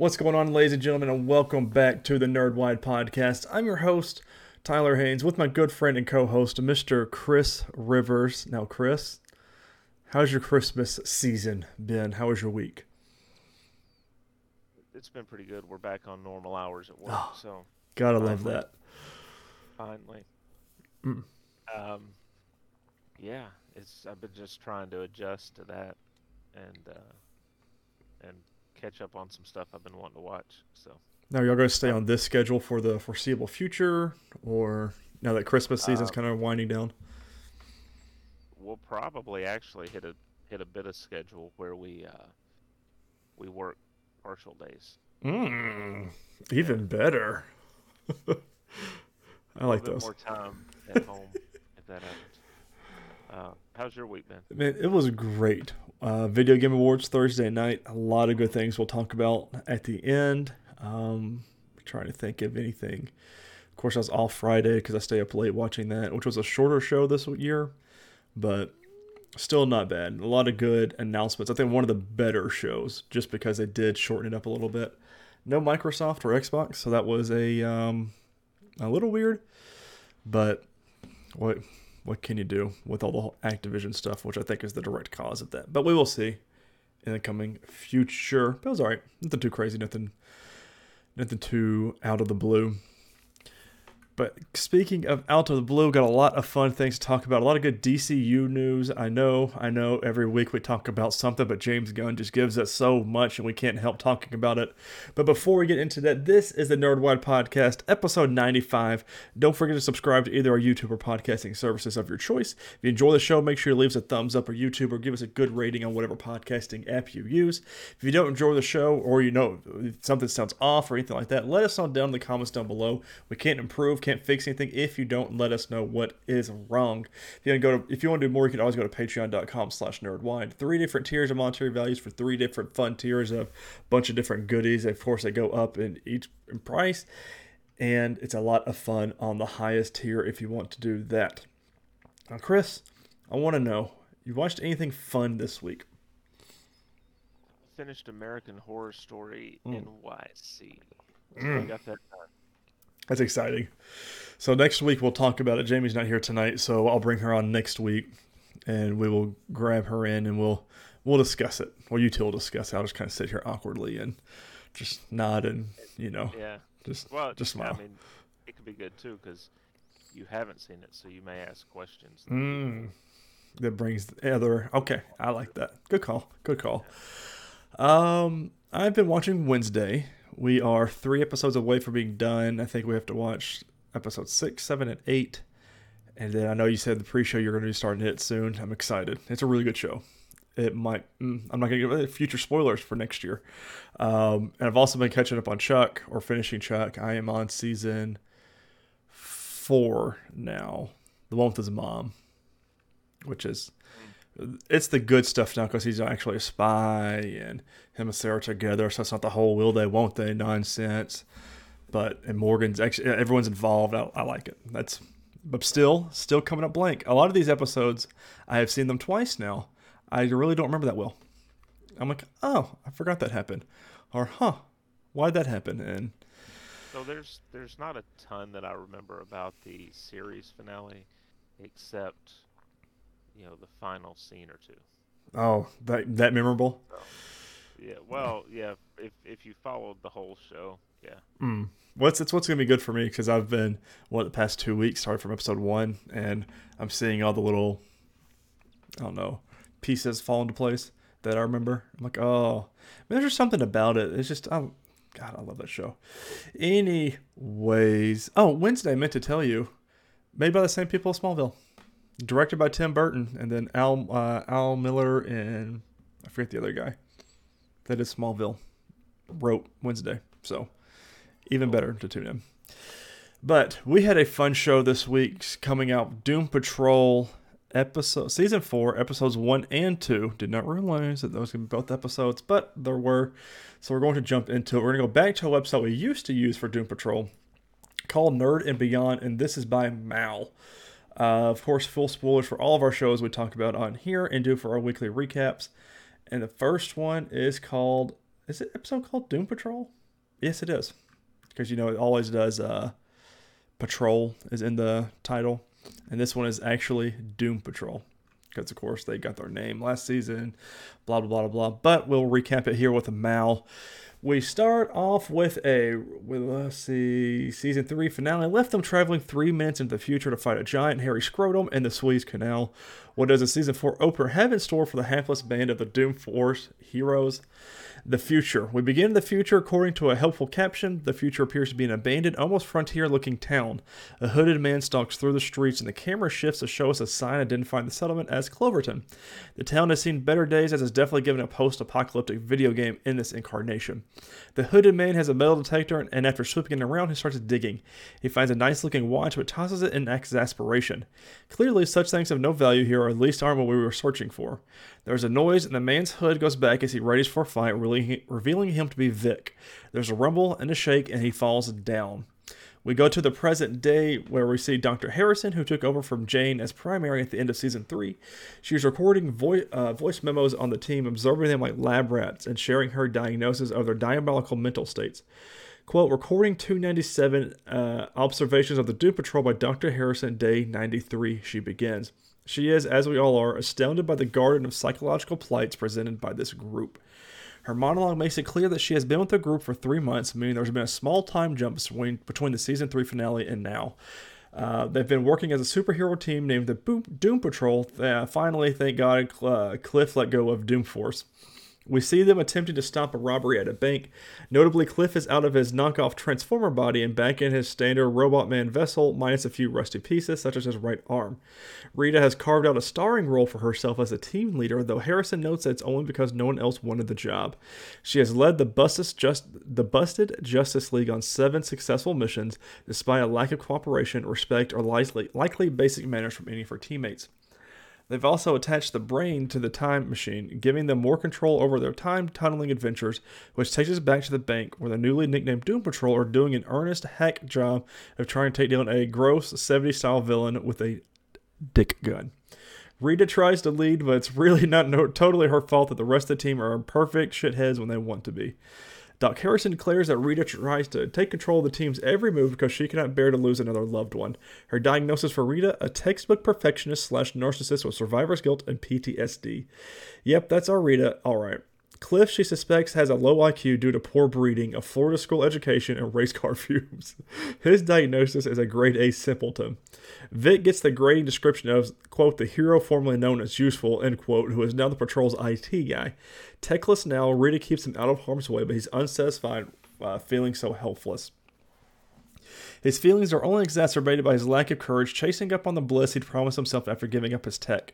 What's going on, ladies and gentlemen, and welcome back to the Nerd Wide Podcast. I'm your host, Tyler Haynes, with my good friend and co host, Mr. Chris Rivers. Now, Chris, how's your Christmas season been? How was your week? It's been pretty good. We're back on normal hours at work, Oh, so Gotta Finally. love that. finally. Mm. Um, yeah, it's I've been just trying to adjust to that and uh, and catch up on some stuff I've been wanting to watch. So Now, y'all going to stay on this schedule for the foreseeable future, or now that Christmas season's Uh, kind of winding down? we'll probably actually hit a hit a bit of schedule where we uh, we work partial days. Mm, even better. I like those. more time at home if that happens. Uh, how's your week been? Man, it was great. Uh, Video Game Awards Thursday night. A lot of good things we'll talk about at the end. Um, trying to think of anything. Of course, I was off Friday because I stay up late watching that, which was a shorter show this year, but still not bad. A lot of good announcements. I think one of the better shows just because they did shorten it up a little bit. No Microsoft or Xbox, so that was a um, a little weird, but what what can you do with all the Activision stuff, which I think is the direct cause of that. But we will see in the coming future. But it was all right. Nothing too crazy. Nothing. Nothing too out of the blue. But speaking of out of the blue, got a lot of fun things to talk about. A lot of good DCU news. I know, I know. Every week we talk about something, but James Gunn just gives us so much, and we can't help talking about it. But before we get into that, this is the Nerdwide Podcast, episode 95. Don't forget to subscribe to either our YouTube or podcasting services of your choice. If you enjoy the show, make sure you leave us a thumbs up or YouTube or give us a good rating on whatever podcasting app you use. If you don't enjoy the show or you know something sounds off or anything like that, let us know down in the comments down below. We can't improve, can't fix anything if you don't let us know what is wrong. If you want to go to, if you want to do more, you can always go to patreon.com slash nerdwide. Three different tiers of monetary values for three different fun tiers of a bunch of different goodies. Of course, they go up in each in price, and it's a lot of fun on the highest tier if you want to do that. Now, Chris, I want to know you watched anything fun this week? Finished American Horror Story Mm. NYC. So Mm. I got that done. That's exciting. So next week we'll talk about it. Jamie's not here tonight, so I'll bring her on next week, and we will grab her in and we'll we'll discuss it. Well, you two will discuss it. I'll just kind of sit here awkwardly and just nod and you know Yeah. just Well, just smile. I mean, it could be good too because you haven't seen it, so you may ask questions. Mm, that brings the other. Okay, I like that. Good call. Good call. Um, I've been watching Wednesday. We are three episodes away from being done. I think we have to watch episode six, seven, and eight. And then I know you said the pre-show you're going to be starting it soon. I'm excited. It's a really good show. It might. Mm, I'm not going to give future spoilers for next year. Um, and I've also been catching up on Chuck or finishing Chuck. I am on season four now. The one with his mom, which is it's the good stuff now because he's actually a spy and him and Sarah together. So it's not the whole will they won't they nonsense. But and Morgan's actually everyone's involved. I, I like it. That's but still still coming up blank. A lot of these episodes I have seen them twice now. I really don't remember that well. I'm like, oh, I forgot that happened, or huh, why'd that happen? And So there's there's not a ton that I remember about the series finale, except you know the final scene or two. oh, that that memorable. Yeah. Well, yeah. If if you followed the whole show, yeah. Mm. What's it's what's gonna be good for me because I've been what the past two weeks started from episode one and I'm seeing all the little I don't know pieces fall into place that I remember. I'm like, oh, there's just something about it. It's just oh God, I love that show. Anyways, oh Wednesday I meant to tell you, made by the same people as Smallville, directed by Tim Burton, and then Al uh, Al Miller and I forget the other guy that is Smallville wrote Wednesday. So even better to tune in. But we had a fun show this week coming out. Doom Patrol episode season 4 episodes 1 and 2 did not realize that those could be both episodes but there were. So we're going to jump into it. We're going to go back to a website we used to use for doom patrol called nerd and beyond and this is by mal uh, of course full spoilers for all of our shows we talk about on here and do for our weekly recaps and the first one is called is it episode called Doom Patrol? Yes, it is. Because you know it always does. Uh, Patrol is in the title, and this one is actually Doom Patrol. Because of course they got their name last season, blah blah blah blah. But we'll recap it here with a Mal. We start off with a with let's see season three finale. Left them traveling three minutes into the future to fight a giant hairy scrotum in the Suez Canal. What does a season four opener have in store for the hapless band of the Doom Force heroes? The future. We begin in the future according to a helpful caption. The future appears to be an abandoned, almost frontier looking town. A hooded man stalks through the streets and the camera shifts to show us a sign identifying the settlement as Cloverton. The town has seen better days as it's definitely given a post apocalyptic video game in this incarnation. The hooded man has a metal detector and after sweeping it around, he starts digging. He finds a nice looking watch but tosses it in exasperation. Clearly, such things have no value here, or at least aren't what we were searching for. There's a noise, and the man's hood goes back as he readies for a fight, revealing him to be Vic. There's a rumble and a shake, and he falls down. We go to the present day where we see Dr. Harrison, who took over from Jane as primary at the end of season three. She's recording vo- uh, voice memos on the team, observing them like lab rats, and sharing her diagnosis of their diabolical mental states. Quote, recording 297 uh, observations of the Doom Patrol by Dr. Harrison, day 93, she begins. She is, as we all are, astounded by the garden of psychological plights presented by this group. Her monologue makes it clear that she has been with the group for three months, meaning there's been a small time jump between, between the season three finale and now. Uh, they've been working as a superhero team named the Doom Patrol. Uh, finally, thank God, uh, Cliff let go of Doom Force. We see them attempting to stop a robbery at a bank. Notably, Cliff is out of his knockoff Transformer body and back in his standard Robot Man vessel, minus a few rusty pieces, such as his right arm. Rita has carved out a starring role for herself as a team leader, though Harrison notes that it's only because no one else wanted the job. She has led the, just, the Busted Justice League on seven successful missions, despite a lack of cooperation, respect, or likely, likely basic manners from any of her teammates. They've also attached the brain to the time machine, giving them more control over their time tunneling adventures, which takes us back to the bank, where the newly nicknamed Doom Patrol are doing an earnest hack job of trying to take down a gross 70s style villain with a dick gun. Rita tries to lead, but it's really not no, totally her fault that the rest of the team are perfect shitheads when they want to be. Doc Harrison declares that Rita tries to take control of the team's every move because she cannot bear to lose another loved one. Her diagnosis for Rita, a textbook perfectionist slash narcissist with survivor's guilt and PTSD. Yep, that's our Rita. Alright. Cliff, she suspects, has a low IQ due to poor breeding, a Florida school education, and race car fumes. His diagnosis is a grade A simpleton. Vic gets the grading description of, quote, the hero formerly known as Useful, end quote, who is now the patrol's IT guy. Techless now, Rita keeps him out of harm's way, but he's unsatisfied, uh, feeling so helpless. His feelings are only exacerbated by his lack of courage chasing up on the bliss he'd promised himself after giving up his tech.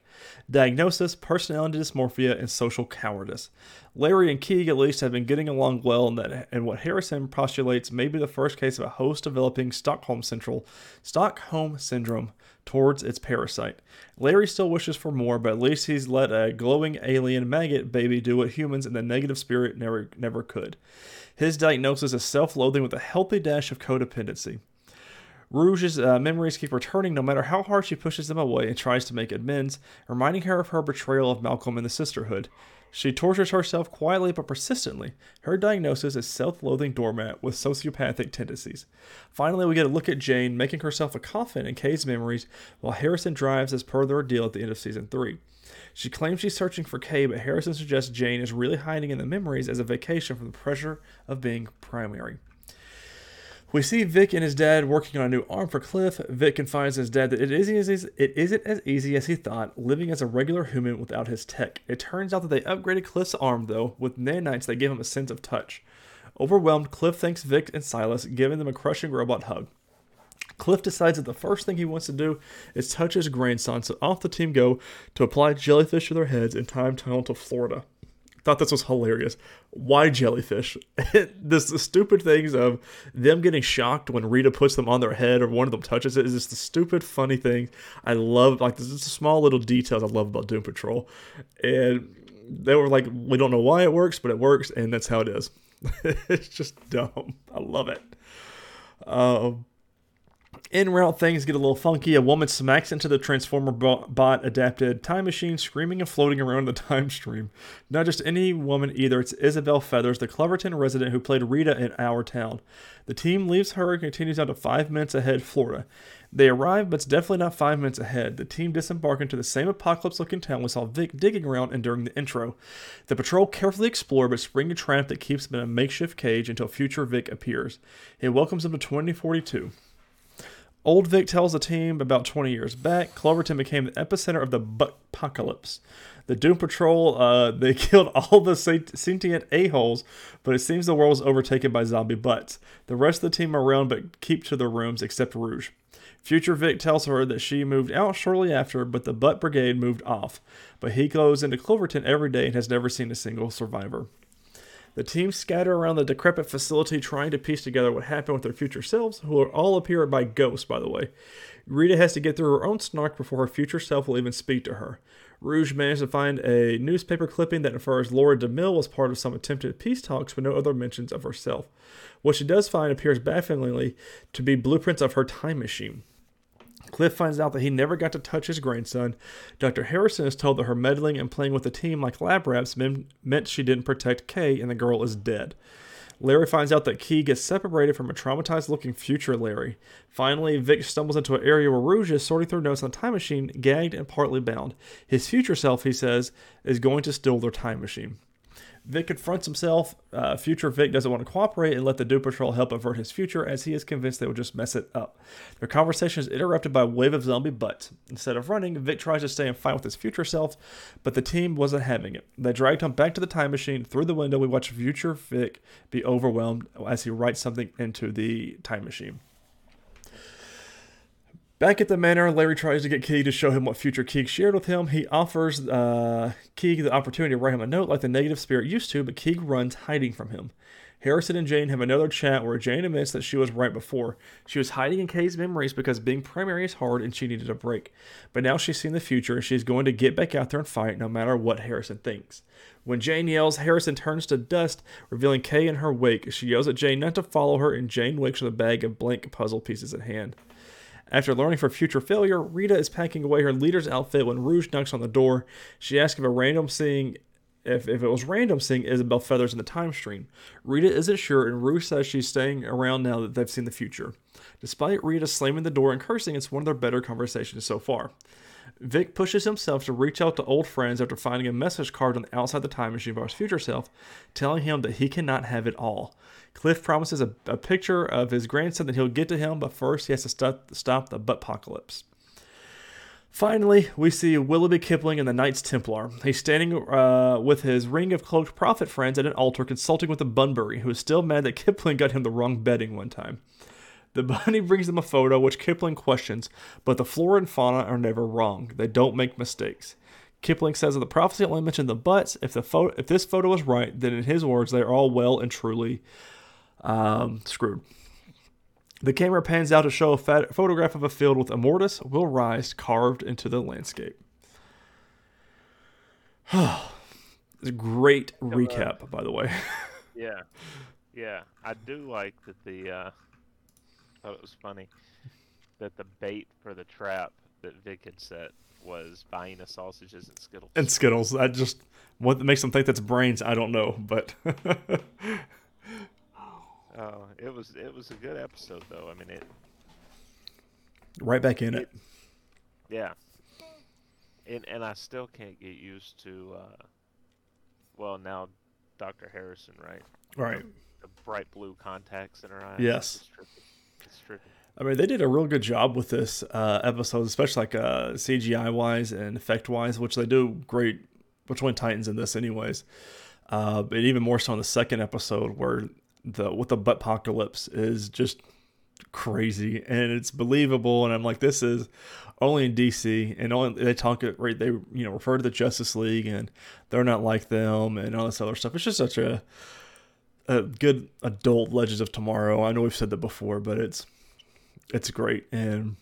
Diagnosis, personality dysmorphia, and social cowardice. Larry and Keeg at least have been getting along well, and, that, and what Harrison postulates may be the first case of a host developing Stockholm Central, Stockholm Syndrome towards its parasite. Larry still wishes for more, but at least he's let a glowing alien maggot baby do what humans in the negative spirit never never could. His diagnosis is self-loathing with a healthy dash of codependency. Rouge's uh, memories keep returning no matter how hard she pushes them away and tries to make amends, reminding her of her betrayal of Malcolm and the sisterhood. She tortures herself quietly but persistently. Her diagnosis is self loathing doormat with sociopathic tendencies. Finally, we get a look at Jane making herself a coffin in Kay's memories while Harrison drives as per their deal at the end of season 3. She claims she's searching for Kay, but Harrison suggests Jane is really hiding in the memories as a vacation from the pressure of being primary. We see Vic and his dad working on a new arm for Cliff. Vic confides his dad that it isn't, as easy, it isn't as easy as he thought, living as a regular human without his tech. It turns out that they upgraded Cliff's arm, though, with nanites that give him a sense of touch. Overwhelmed, Cliff thanks Vic and Silas, giving them a crushing robot hug. Cliff decides that the first thing he wants to do is touch his grandson, so off the team go to apply jellyfish to their heads in time tunnel to Florida. Thought this was hilarious. Why jellyfish? this the stupid things of them getting shocked when Rita puts them on their head or one of them touches it is just the stupid funny thing. I love like this is small little details I love about Doom Patrol, and they were like, we don't know why it works, but it works, and that's how it is. it's just dumb. I love it. Um, En route, things get a little funky. A woman smacks into the Transformer bot adapted time machine, screaming and floating around the time stream. Not just any woman either, it's Isabel Feathers, the Cloverton resident who played Rita in Our Town. The team leaves her and continues on to five minutes ahead, Florida. They arrive, but it's definitely not five minutes ahead. The team disembark into the same apocalypse looking town we saw Vic digging around in during the intro. The patrol carefully explore, but spring a trap that keeps them in a makeshift cage until future Vic appears. He welcomes them to 2042. Old Vic tells the team about 20 years back, Cloverton became the epicenter of the apocalypse. The Doom Patrol, uh, they killed all the sentient a-holes, but it seems the world was overtaken by zombie butts. The rest of the team are around but keep to their rooms, except Rouge. Future Vic tells her that she moved out shortly after, but the Butt Brigade moved off. But he goes into Cloverton every day and has never seen a single survivor. The team scatter around the decrepit facility trying to piece together what happened with their future selves, who all appeared by ghosts, by the way. Rita has to get through her own snark before her future self will even speak to her. Rouge managed to find a newspaper clipping that infers Laura DeMille was part of some attempted peace talks with no other mentions of herself. What she does find appears bafflingly to be blueprints of her time machine. Cliff finds out that he never got to touch his grandson. Dr. Harrison is told that her meddling and playing with the team like lab rats meant she didn't protect Kay, and the girl is dead. Larry finds out that Keeg gets separated from a traumatized looking future Larry. Finally, Vic stumbles into an area where Rouge is sorting through notes on time machine, gagged and partly bound. His future self, he says, is going to steal their time machine. Vic confronts himself. Uh, future Vic doesn't want to cooperate and let the Doom Patrol help avert his future, as he is convinced they will just mess it up. Their conversation is interrupted by a wave of zombie butts. Instead of running, Vic tries to stay and fight with his future self, but the team wasn't having it. They dragged him back to the time machine. Through the window, we watch future Vic be overwhelmed as he writes something into the time machine. Back at the manor, Larry tries to get Keeg to show him what future Keeg shared with him. He offers uh, Keeg the opportunity to write him a note like the negative spirit used to, but Keeg runs hiding from him. Harrison and Jane have another chat where Jane admits that she was right before. She was hiding in Kay's memories because being primary is hard and she needed a break. But now she's seen the future and she's going to get back out there and fight no matter what Harrison thinks. When Jane yells, Harrison turns to dust, revealing Kay in her wake. She yells at Jane not to follow her, and Jane wakes with a bag of blank puzzle pieces at hand. After learning for future failure, Rita is packing away her leader's outfit when Rouge knocks on the door. She asks if a random seeing if, if it was random seeing Isabel Feathers in the time stream. Rita isn't sure, and Rouge says she's staying around now that they've seen the future. Despite Rita slamming the door and cursing, it's one of their better conversations so far. Vic pushes himself to reach out to old friends after finding a message card on the outside of the time machine of his future self, telling him that he cannot have it all. Cliff promises a, a picture of his grandson that he'll get to him, but first he has to stop, stop the butt apocalypse. Finally, we see Willoughby Kipling in the Knights Templar. He's standing uh, with his ring of cloaked prophet friends at an altar consulting with the Bunbury, who is still mad that Kipling got him the wrong bedding one time. The bunny brings them a photo, which Kipling questions, but the flora and fauna are never wrong. They don't make mistakes. Kipling says that the prophecy only mentioned the butts. If the photo, if this photo is right, then in his words, they are all well and truly um, screwed. The camera pans out to show a fat- photograph of a field with Immortus will rise carved into the landscape. it's a great recap, by the way. yeah, yeah, I do like that. The uh, thought it was funny that the bait for the trap that Vic had set was buying Vienna sausages and Skittles. And Skittles. That just what makes them think that's brains. I don't know, but Oh, it was it was a good episode though. I mean it. Right back in it. it. Yeah. And and I still can't get used to. Uh, well, now, Doctor Harrison, right? Right. The, the, bright blue contacts in her eyes. Yes. It's. I mean, they did a real good job with this uh, episode, especially like uh, CGI wise and effect wise, which they do great between Titans in this, anyways. Uh, but even more so in the second episode, where the with the butt apocalypse is just crazy and it's believable and I'm like this is only in DC and only they talk right they you know refer to the Justice League and they're not like them and all this other stuff it's just such a a good adult Legends of Tomorrow. I know we've said that before but it's it's great. And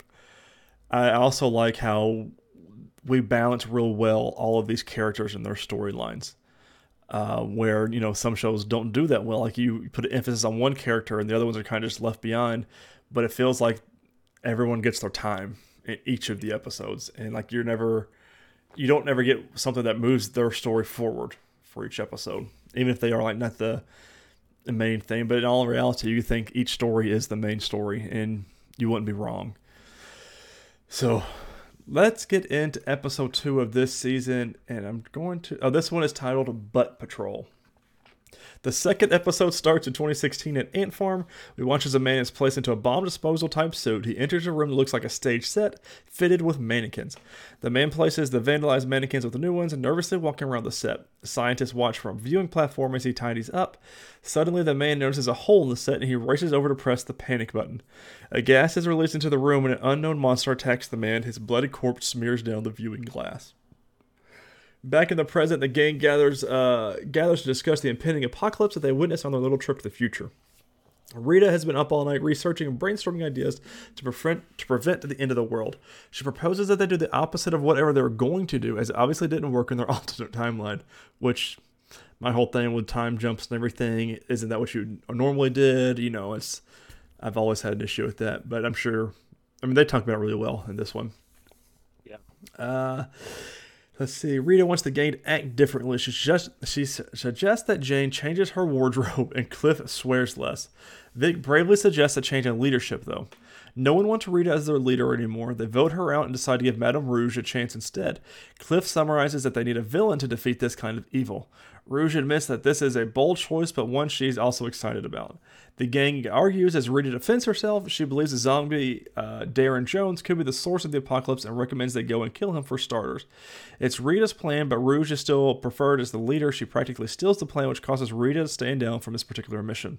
I also like how we balance real well all of these characters and their storylines uh, where you know some shows don't do that well. Like you put emphasis on one character and the other ones are kind of just left behind, but it feels like everyone gets their time in each of the episodes, and like you're never, you don't never get something that moves their story forward for each episode, even if they are like not the the main thing. But in all reality, you think each story is the main story, and you wouldn't be wrong. So let's get into episode two of this season, and I'm going to. Oh, this one is titled Butt Patrol. The second episode starts in 2016 at Ant Farm. We watch as a man is placed into a bomb disposal type suit. He enters a room that looks like a stage set, fitted with mannequins. The man places the vandalized mannequins with the new ones and nervously walking around the set. Scientists watch from a viewing platform as he tidies up. Suddenly, the man notices a hole in the set and he races over to press the panic button. A gas is released into the room and an unknown monster attacks the man. His bloody corpse smears down the viewing glass. Back in the present, the gang gathers uh, gathers to discuss the impending apocalypse that they witness on their little trip to the future. Rita has been up all night researching and brainstorming ideas to prevent to prevent the end of the world. She proposes that they do the opposite of whatever they were going to do, as it obviously didn't work in their alternate timeline. Which, my whole thing with time jumps and everything, isn't that what you normally did? You know, it's I've always had an issue with that, but I'm sure. I mean, they talk about it really well in this one. Yeah. Uh, Let's see. Rita wants the gang to act differently. She, just, she suggests that Jane changes her wardrobe, and Cliff swears less. Vic bravely suggests a change in leadership, though. No one wants Rita as their leader anymore. They vote her out and decide to give Madame Rouge a chance instead. Cliff summarizes that they need a villain to defeat this kind of evil. Rouge admits that this is a bold choice, but one she's also excited about. The gang argues as Rita defends herself. She believes the zombie uh, Darren Jones could be the source of the apocalypse and recommends they go and kill him for starters. It's Rita's plan, but Rouge is still preferred as the leader. She practically steals the plan, which causes Rita to stand down from this particular mission.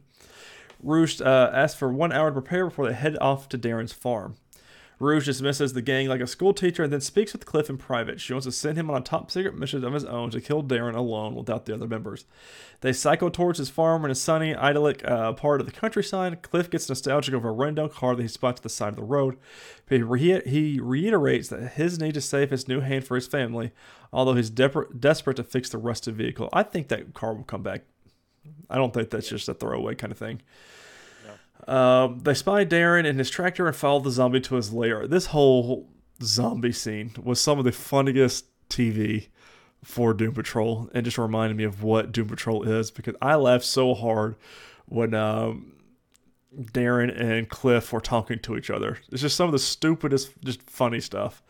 Rouge uh, asks for one hour to prepare before they head off to Darren's farm. Rouge dismisses the gang like a school teacher and then speaks with Cliff in private. She wants to send him on a top secret mission of his own to kill Darren alone without the other members. They cycle towards his farm in a sunny, idyllic uh, part of the countryside. Cliff gets nostalgic over a rundown car that he spots at the side of the road. He, re- he reiterates that his need to save his new hand for his family, although he's de- desperate to fix the rusted vehicle. I think that car will come back. I don't think that's just a throwaway kind of thing. Um, they spy Darren and his tractor and follow the zombie to his lair. This whole zombie scene was some of the funniest TV for Doom Patrol and just reminded me of what Doom Patrol is because I laughed so hard when um, Darren and Cliff were talking to each other. It's just some of the stupidest, just funny stuff.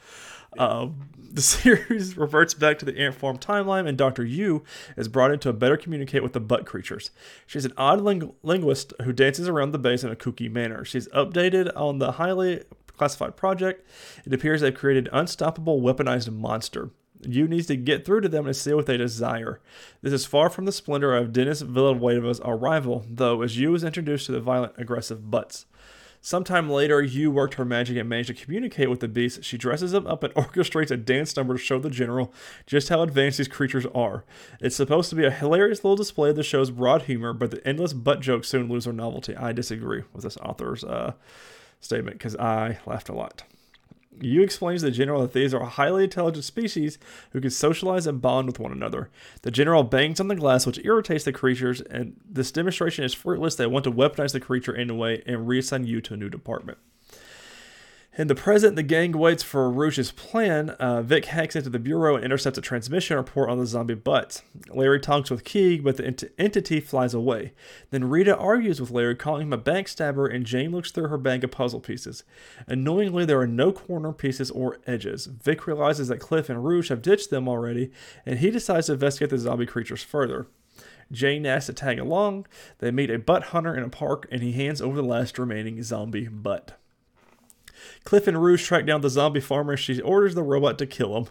Um, the series reverts back to the ant farm timeline, and Dr. Yu is brought in to better communicate with the butt creatures. She's an odd ling- linguist who dances around the base in a kooky manner. She's updated on the highly classified project. It appears they've created an unstoppable weaponized monster. Yu needs to get through to them and see what they desire. This is far from the splendor of Denis Villeneuve's arrival, though, as Yu is introduced to the violent, aggressive butts. Sometime later, Yu worked her magic and managed to communicate with the beast. She dresses them up and orchestrates a dance number to show the general just how advanced these creatures are. It's supposed to be a hilarious little display of the show's broad humor, but the endless butt jokes soon lose their novelty. I disagree with this author's uh, statement because I laughed a lot. Yu explains to the general that these are a highly intelligent species who can socialize and bond with one another. The general bangs on the glass, which irritates the creatures, and this demonstration is fruitless. They want to weaponize the creature anyway and reassign Yu to a new department. In the present, the gang waits for Rouge's plan. Uh, Vic hacks into the bureau and intercepts a transmission report on the zombie butts. Larry talks with Keeg, but the ent- entity flies away. Then Rita argues with Larry, calling him a backstabber, and Jane looks through her bag of puzzle pieces. Annoyingly, there are no corner pieces or edges. Vic realizes that Cliff and Rouge have ditched them already, and he decides to investigate the zombie creatures further. Jane asks to tag along. They meet a butt hunter in a park, and he hands over the last remaining zombie butt. Cliff and Rouge track down the zombie farmer. She orders the robot to kill him.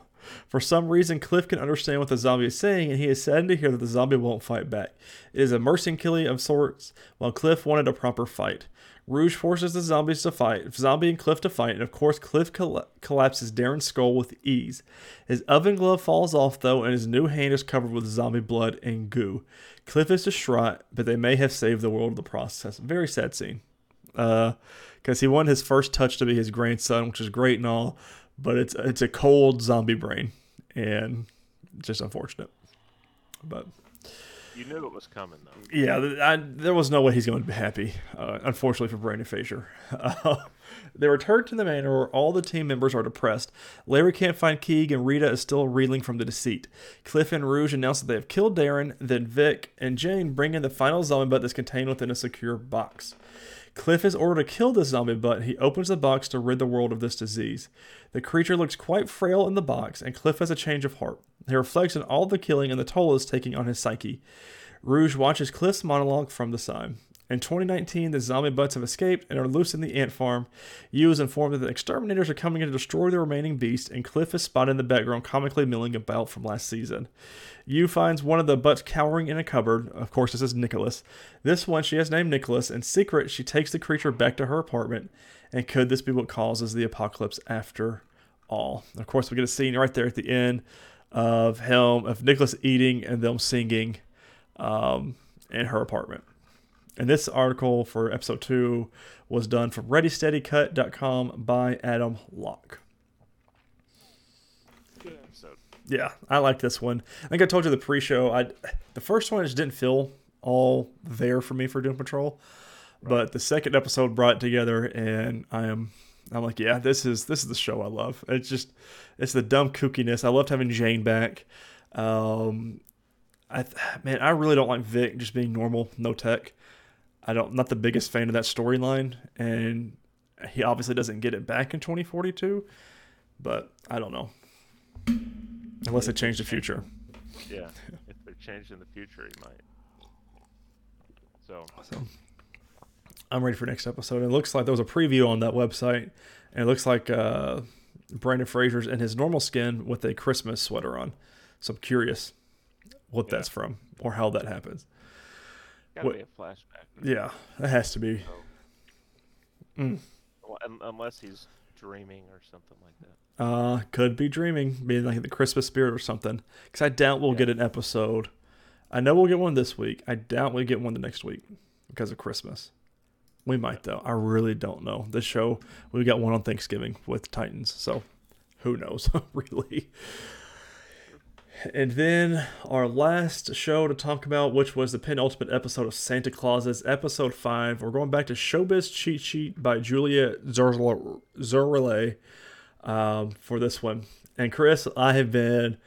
For some reason, Cliff can understand what the zombie is saying, and he is saddened to hear that the zombie won't fight back. It is a killing of sorts, while Cliff wanted a proper fight. Rouge forces the zombies to fight, Zombie and Cliff to fight, and of course, Cliff coll- collapses Darren's skull with ease. His oven glove falls off, though, and his new hand is covered with zombie blood and goo. Cliff is distraught, but they may have saved the world in the process. Very sad scene. Uh, because he wanted his first touch to be his grandson, which is great and all, but it's it's a cold zombie brain, and just unfortunate. But You knew it was coming, though. yeah, I, there was no way he's going to be happy. Uh, unfortunately for Brendan Fraser. Uh, They return to the manor where all the team members are depressed. Larry can't find Keeg, and Rita is still reeling from the deceit. Cliff and Rouge announce that they have killed Darren, then Vic and Jane bring in the final zombie butt that's contained within a secure box. Cliff is ordered to kill the zombie but He opens the box to rid the world of this disease. The creature looks quite frail in the box, and Cliff has a change of heart. He reflects on all the killing and the toll is taking on his psyche. Rouge watches Cliff's monologue from the side. In 2019, the zombie butts have escaped and are loose in the ant farm. Yu is informed that the exterminators are coming in to destroy the remaining beasts, and Cliff is spotted in the background comically milling about from last season. Yu finds one of the butts cowering in a cupboard. Of course, this is Nicholas. This one she has named Nicholas. In secret, she takes the creature back to her apartment. And could this be what causes the apocalypse after all? Of course, we get a scene right there at the end of him, of Nicholas eating and them singing um, in her apartment. And this article for episode two was done from ReadySteadyCut.com by Adam Locke. Good episode. Yeah, I like this one. I think I told you the pre-show. I the first one just didn't feel all there for me for Doom Patrol, but the second episode brought it together, and I am I'm like, yeah, this is this is the show I love. It's just it's the dumb kookiness. I loved having Jane back. Um, I man, I really don't like Vic just being normal, no tech. I don't not the biggest fan of that storyline, and he obviously doesn't get it back in 2042. But I don't know, unless they change the future. Yeah, if they're in the future, he might. So, So I'm ready for next episode. It looks like there was a preview on that website, and it looks like uh, Brendan Fraser's in his normal skin with a Christmas sweater on. So I'm curious what Yeah. that's from or how that happens. Gotta What- be a flashback. Yeah, it has to be. So, Mm. unless he's dreaming or something like that. Uh, could be dreaming, being like the Christmas spirit or something. Because I doubt we'll Yeah. get an episode. I know we'll get one this week. I doubt we'll get one the next week because of Christmas. We might though. I really don't know. This show we got one on Thanksgiving with Titans, so who knows really. And then our last show to talk about, which was the penultimate episode of Santa Clauses, episode five. We're going back to Showbiz Cheat Sheet by Julia Zerle um, for this one. And Chris, I have been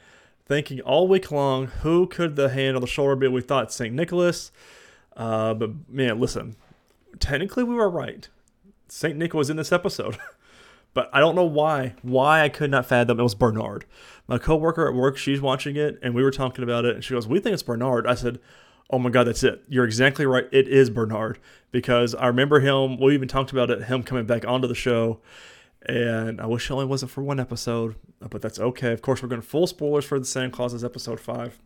thinking all week long who could the hand on the shoulder be. We thought St. Nicholas, uh, but man, listen, technically we were right. St. Nick was in this episode, but I don't know why. Why I could not fathom it was Bernard. My coworker at work, she's watching it, and we were talking about it, and she goes, "We think it's Bernard." I said. Oh my God, that's it. You're exactly right. It is Bernard because I remember him. We even talked about it, him coming back onto the show, and I wish it only wasn't for one episode, but that's okay. Of course, we're going full spoilers for the Santa Clauses episode five,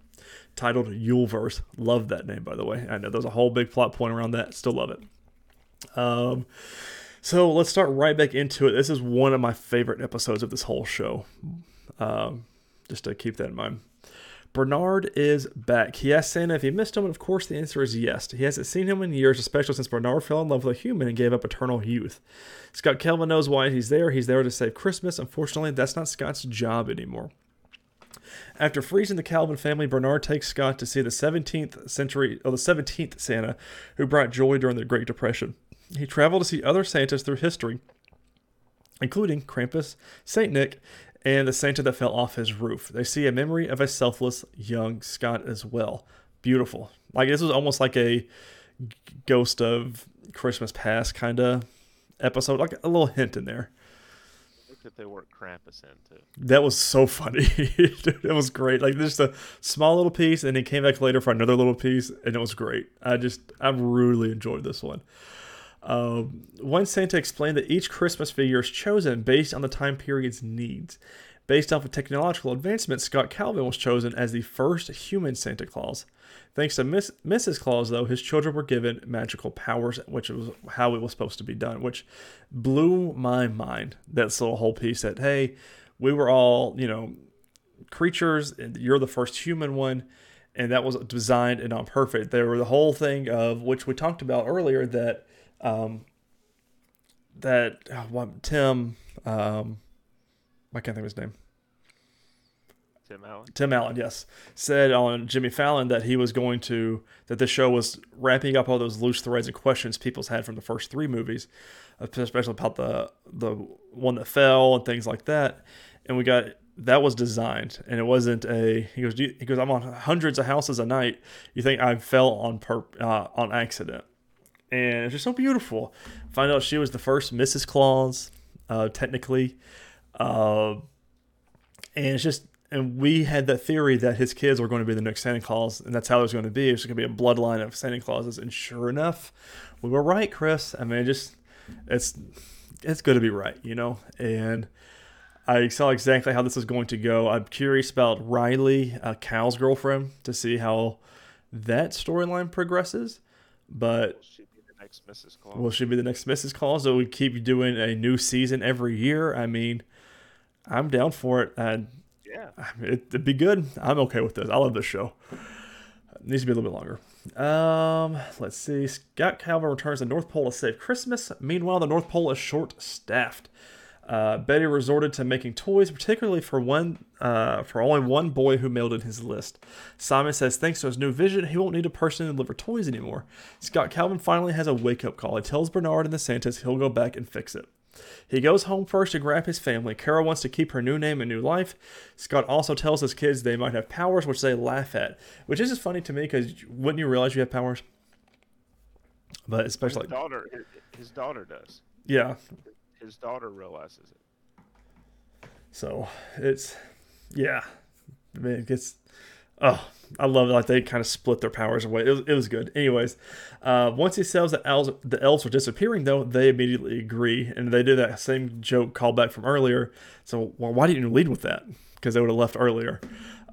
titled Yuleverse. Love that name, by the way. I know there's a whole big plot point around that. Still love it. Um, so let's start right back into it. This is one of my favorite episodes of this whole show. Um, just to keep that in mind. Bernard is back. He asks Santa if he missed him, and of course the answer is yes. He hasn't seen him in years, especially since Bernard fell in love with a human and gave up eternal youth. Scott Calvin knows why he's there. He's there to save Christmas. Unfortunately, that's not Scott's job anymore. After freezing the Calvin family, Bernard takes Scott to see the 17th century, or the 17th Santa, who brought joy during the Great Depression. He traveled to see other Santas through history, including Krampus, Saint Nick, and the Santa that fell off his roof. They see a memory of a selfless young Scott as well. Beautiful. Like this was almost like a ghost of Christmas past kind of episode, like a little hint in there. That they work Krampus into. That was so funny. it was great. Like just a small little piece, and he came back later for another little piece, and it was great. I just I really enjoyed this one. Um, one Santa explained that each Christmas figure is chosen based on the time period's needs. Based off of technological advancements, Scott Calvin was chosen as the first human Santa Claus. Thanks to Miss, Mrs. Claus, though, his children were given magical powers, which was how it was supposed to be done, which blew my mind. That's little whole piece that, hey, we were all, you know, creatures, and you're the first human one, and that was designed and not perfect. There were the whole thing of, which we talked about earlier, that, um, that, oh, what, Tim, um, I can't think of his name. Tim Allen. Tim Allen, yes, said on Jimmy Fallon that he was going to that the show was wrapping up all those loose threads and questions people's had from the first three movies, especially about the the one that fell and things like that. And we got that was designed, and it wasn't a. He goes, he goes. I'm on hundreds of houses a night. You think I fell on per uh, on accident? And it's just so beautiful. Find out she was the first Mrs. Claus, uh, technically, uh, and it's just and we had that theory that his kids were going to be the next Santa Claus, and that's how it was going to be. It was going to be a bloodline of Santa Clauses, and sure enough, we were right, Chris. I mean, just it's it's good to be right, you know. And I saw exactly how this is going to go. I'm curious about Riley, uh, Cal's girlfriend, to see how that storyline progresses. But Will she be the next Mrs. Claus? will she be the next Mrs. Claus? So we keep doing a new season every year. I mean, I'm down for it. And yeah. it, it'd be good. I'm okay with this. I love this show. It needs to be a little bit longer. Um, let's see. Scott Calvin returns to North Pole to save Christmas. Meanwhile, the North Pole is short-staffed. Uh, Betty resorted to making toys, particularly for one uh, for only one boy who mailed in his list. Simon says thanks to his new vision, he won't need a person to deliver toys anymore. Scott Calvin finally has a wake-up call. He tells Bernard and the Santas he'll go back and fix it. He goes home first to grab his family. Carol wants to keep her new name and new life. Scott also tells his kids they might have powers, which they laugh at, which is just funny to me because wouldn't you realize you have powers? But especially His daughter, his daughter does. yeah. His daughter realizes it. So it's, yeah. I mean, it gets, oh, I love it. Like they kind of split their powers away. It was, it was good. Anyways, uh, once he says that elves, the elves are disappearing, though, they immediately agree. And they do that same joke callback from earlier. So, well, why didn't you lead with that? Because they would have left earlier.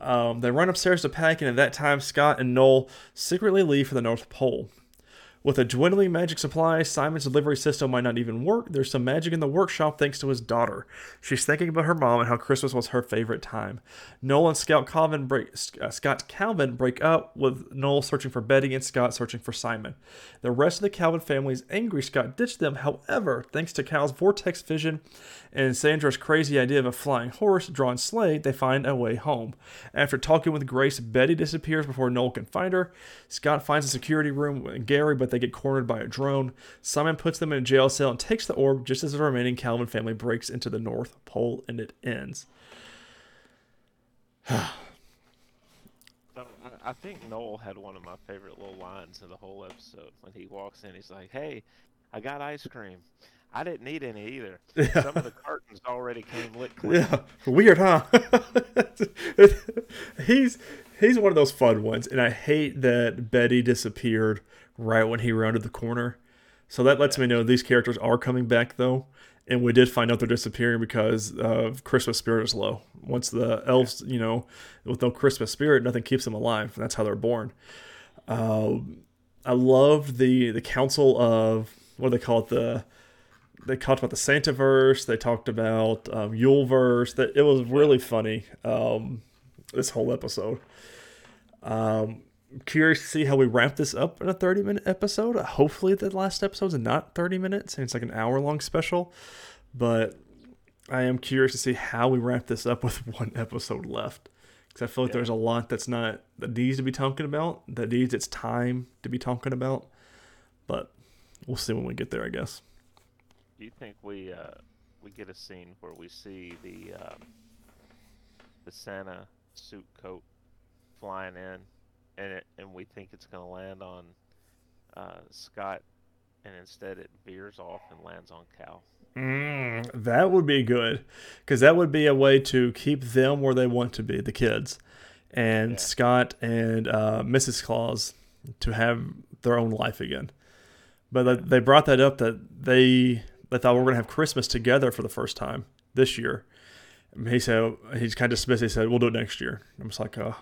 Um, they run upstairs to pack, and at that time, Scott and Noel secretly leave for the North Pole. With a dwindling magic supply, Simon's delivery system might not even work. There's some magic in the workshop thanks to his daughter. She's thinking about her mom and how Christmas was her favorite time. Noel and Scout Calvin break, uh, Scott Calvin break up, with Noel searching for Betty and Scott searching for Simon. The rest of the Calvin family is angry Scott ditched them. However, thanks to Cal's vortex vision and Sandra's crazy idea of a flying horse drawn sleigh, they find a way home. After talking with Grace, Betty disappears before Noel can find her. Scott finds a security room with Gary, but they get cornered by a drone. Simon puts them in a jail cell and takes the orb just as the remaining Calvin family breaks into the North Pole and it ends. I- think Noel had one of my favorite little lines of the whole episode when he walks in. He's like, "Hey, I got ice cream. I didn't need any either. Yeah. Some of the cartons already came lit clean." Yeah, weird, huh? he's he's one of those fun ones, and I hate that Betty disappeared right when he rounded the corner. So that lets me know these characters are coming back though, and we did find out they're disappearing because of Christmas spirit is low. Once the elves, you know, with no Christmas spirit, nothing keeps them alive. That's how they're born. Um, I loved the the council of what do they call it the they talked about the Santaverse. They talked about um, Yuleverse. That it was really funny. Um, this whole episode. Um, curious to see how we wrap this up in a thirty minute episode. Hopefully, the last episode's not thirty minutes, and it's like an hour long special. But I am curious to see how we wrap this up with one episode left. Because I feel like Yeah. there's a lot that's not that needs to be talking about. That needs its time to be talking about. But we'll see when we get there, I guess. Do you think we uh, we get a scene where we see the um, the Santa suit coat flying in, and it, and we think it's gonna land on uh, Scott, and instead it veers off and lands on Cal? Mm, that would be good because that would be a way to keep them where they want to be, the kids, and Yeah. Scott and uh, Mrs. Claus to have their own life again. But they- they brought that up that they they thought we were gonna have Christmas together for the first time this year. And he said he's kind of dismissed. He said we'll do it next year. I'm just like, oh,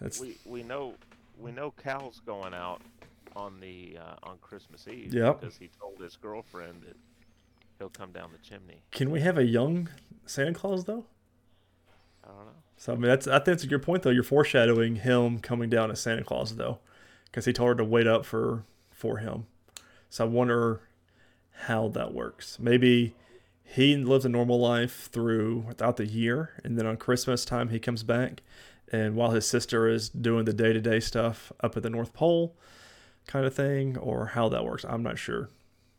that's We we know we know Cal's going out on the uh, on Christmas Eve Yep. because he told his girlfriend that he'll come down the chimney. can we have a young Santa Claus though? I don't know. So I mean, that's I think that's a good point though. You're foreshadowing him coming down as Santa Claus though, because he told her to wait up for for him. So I wonder how that works. Maybe he lives a normal life through throughout the year, and then on Christmas time he comes back, and while his sister is doing the day to day stuff up at the North Pole, kind of thing, or how that works, I'm not sure.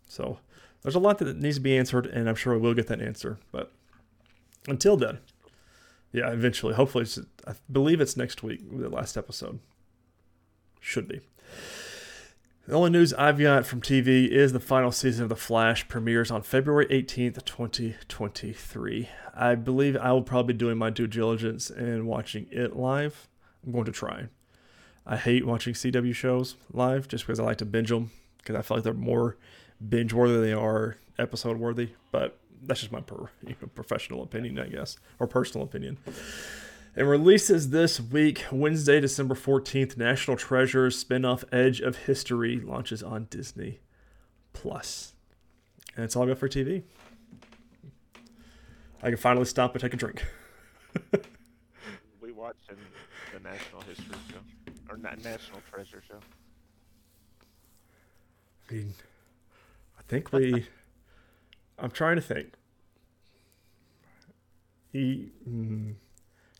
So there's a lot that needs to be answered, and I'm sure we will get that answer. But until then, yeah, eventually, hopefully, I believe it's next week, the last episode. Should be. The only news I've got from TV is the final season of The Flash premieres on February 18th, 2023. I believe I will probably be doing my due diligence and watching it live. I'm going to try. I hate watching CW shows live just because I like to binge them because I feel like they're more binge worthy than they are episode worthy. But that's just my per, you know, professional opinion, I guess, or personal opinion. And releases this week, Wednesday, December 14th, National Treasures spin-off Edge of History launches on Disney Plus. And it's all good for TV. I can finally stop and take a drink. we watching the National History Show or not National Treasure Show. I mean, I think we. I'm trying to think. He. Mm,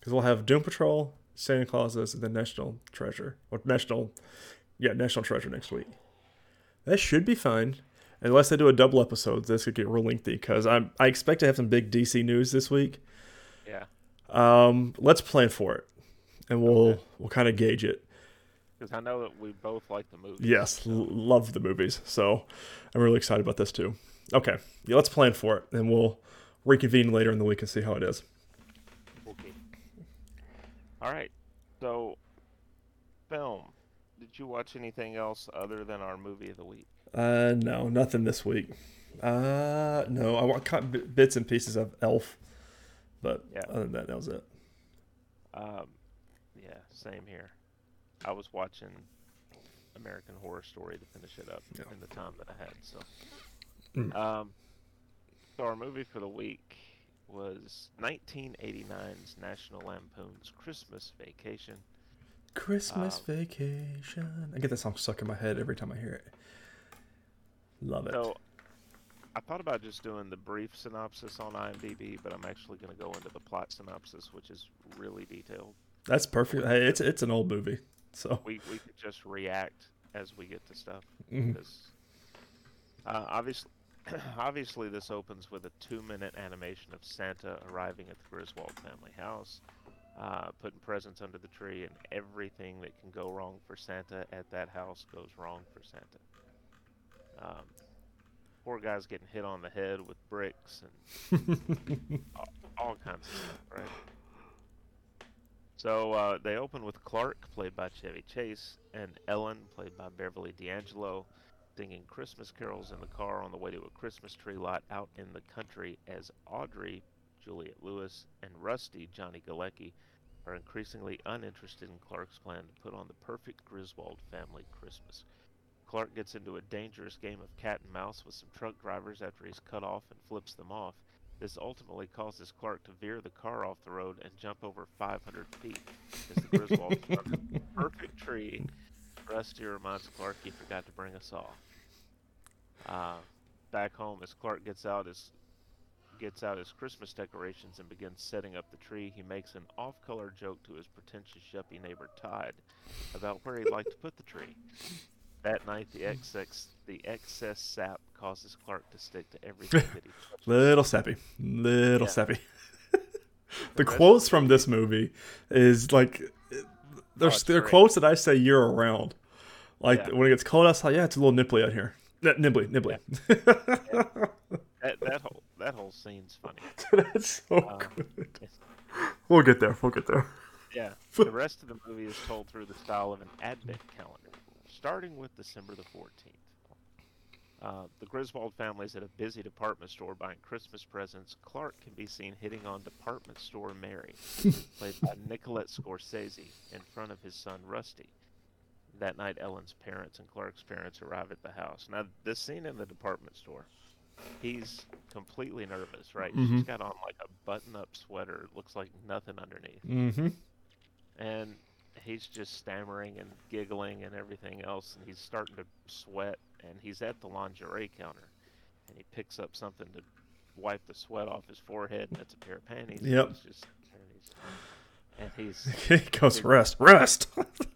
because we'll have Doom Patrol, Santa Clauses, and then National Treasure or National, yeah, National Treasure next week. That should be fine, unless they do a double episode. This could get real lengthy because I I expect to have some big DC news this week. Yeah. Um, let's plan for it, and we'll okay. we'll kind of gauge it. Because I know that we both like the movies. Yes, so. l- love the movies. So I'm really excited about this too. Okay, yeah, let's plan for it, and we'll reconvene later in the week and see how it is. All right. So, film. Did you watch anything else other than our movie of the week? Uh, no, nothing this week. Uh, no, I caught bits and pieces of Elf, but yeah. other than that, that was it. Um, yeah, same here. I was watching American Horror Story to finish it up yeah. in the time that I had. So, mm. um, so our movie for the week was 1989's National Lampoon's Christmas Vacation. Christmas um, Vacation. I get that song stuck in my head every time I hear it. Love it. So, I thought about just doing the brief synopsis on IMDb, but I'm actually going to go into the plot synopsis, which is really detailed. That's perfect. Hey, it's it's an old movie, so we we could just react as we get to stuff. Mm-hmm. Because, uh, obviously, obviously, this opens with a two-minute animation of Santa arriving at the Griswold family house, uh, putting presents under the tree, and everything that can go wrong for Santa at that house goes wrong for Santa. Um, poor guy's getting hit on the head with bricks and all, all, kinds of stuff, right? So uh, they open with Clark, played by Chevy Chase, and Ellen, played by Beverly D'Angelo singing Christmas carols in the car on the way to a Christmas tree lot out in the country as Audrey, Juliette Lewis, and Rusty, Johnny Galecki, are increasingly uninterested in Clark's plan to put on the perfect Griswold family Christmas. Clark gets into a dangerous game of cat and mouse with some truck drivers after he's cut off and flips them off. This ultimately causes Clark to veer the car off the road and jump over 500 feet as the Griswold perfect tree Rusty reminds Clark he forgot to bring a saw. Uh, back home, as Clark gets out his gets out his Christmas decorations and begins setting up the tree, he makes an off-color joke to his pretentious yuppie neighbor Todd about where he'd like to put the tree. That night, the excess the excess sap causes Clark to stick to everything that he touches. Little sappy, little yeah. sappy. the quotes from this movie is like there's oh, there are quotes that I say year round. Like yeah. when it gets cold outside, yeah, it's a little nipply out here. Nibbly, nibbly. Yeah. yeah. That, that whole that whole scene's funny. That's so um, good. We'll get there. We'll get there. Yeah. The rest of the movie is told through the style of an advent calendar, starting with December the 14th. Uh, the Griswold family is at a busy department store buying Christmas presents. Clark can be seen hitting on department store Mary, played by Nicolette Scorsese, in front of his son Rusty. That night, Ellen's parents and Clark's parents arrive at the house. Now, this scene in the department store, he's completely nervous, right? Mm-hmm. He's got on like a button-up sweater, looks like nothing underneath, mm-hmm. and he's just stammering and giggling and everything else, and he's starting to sweat and he's at the lingerie counter and he picks up something to wipe the sweat off his forehead, and it's a pair of panties. Yep. He's just, and he's he goes rest, rest.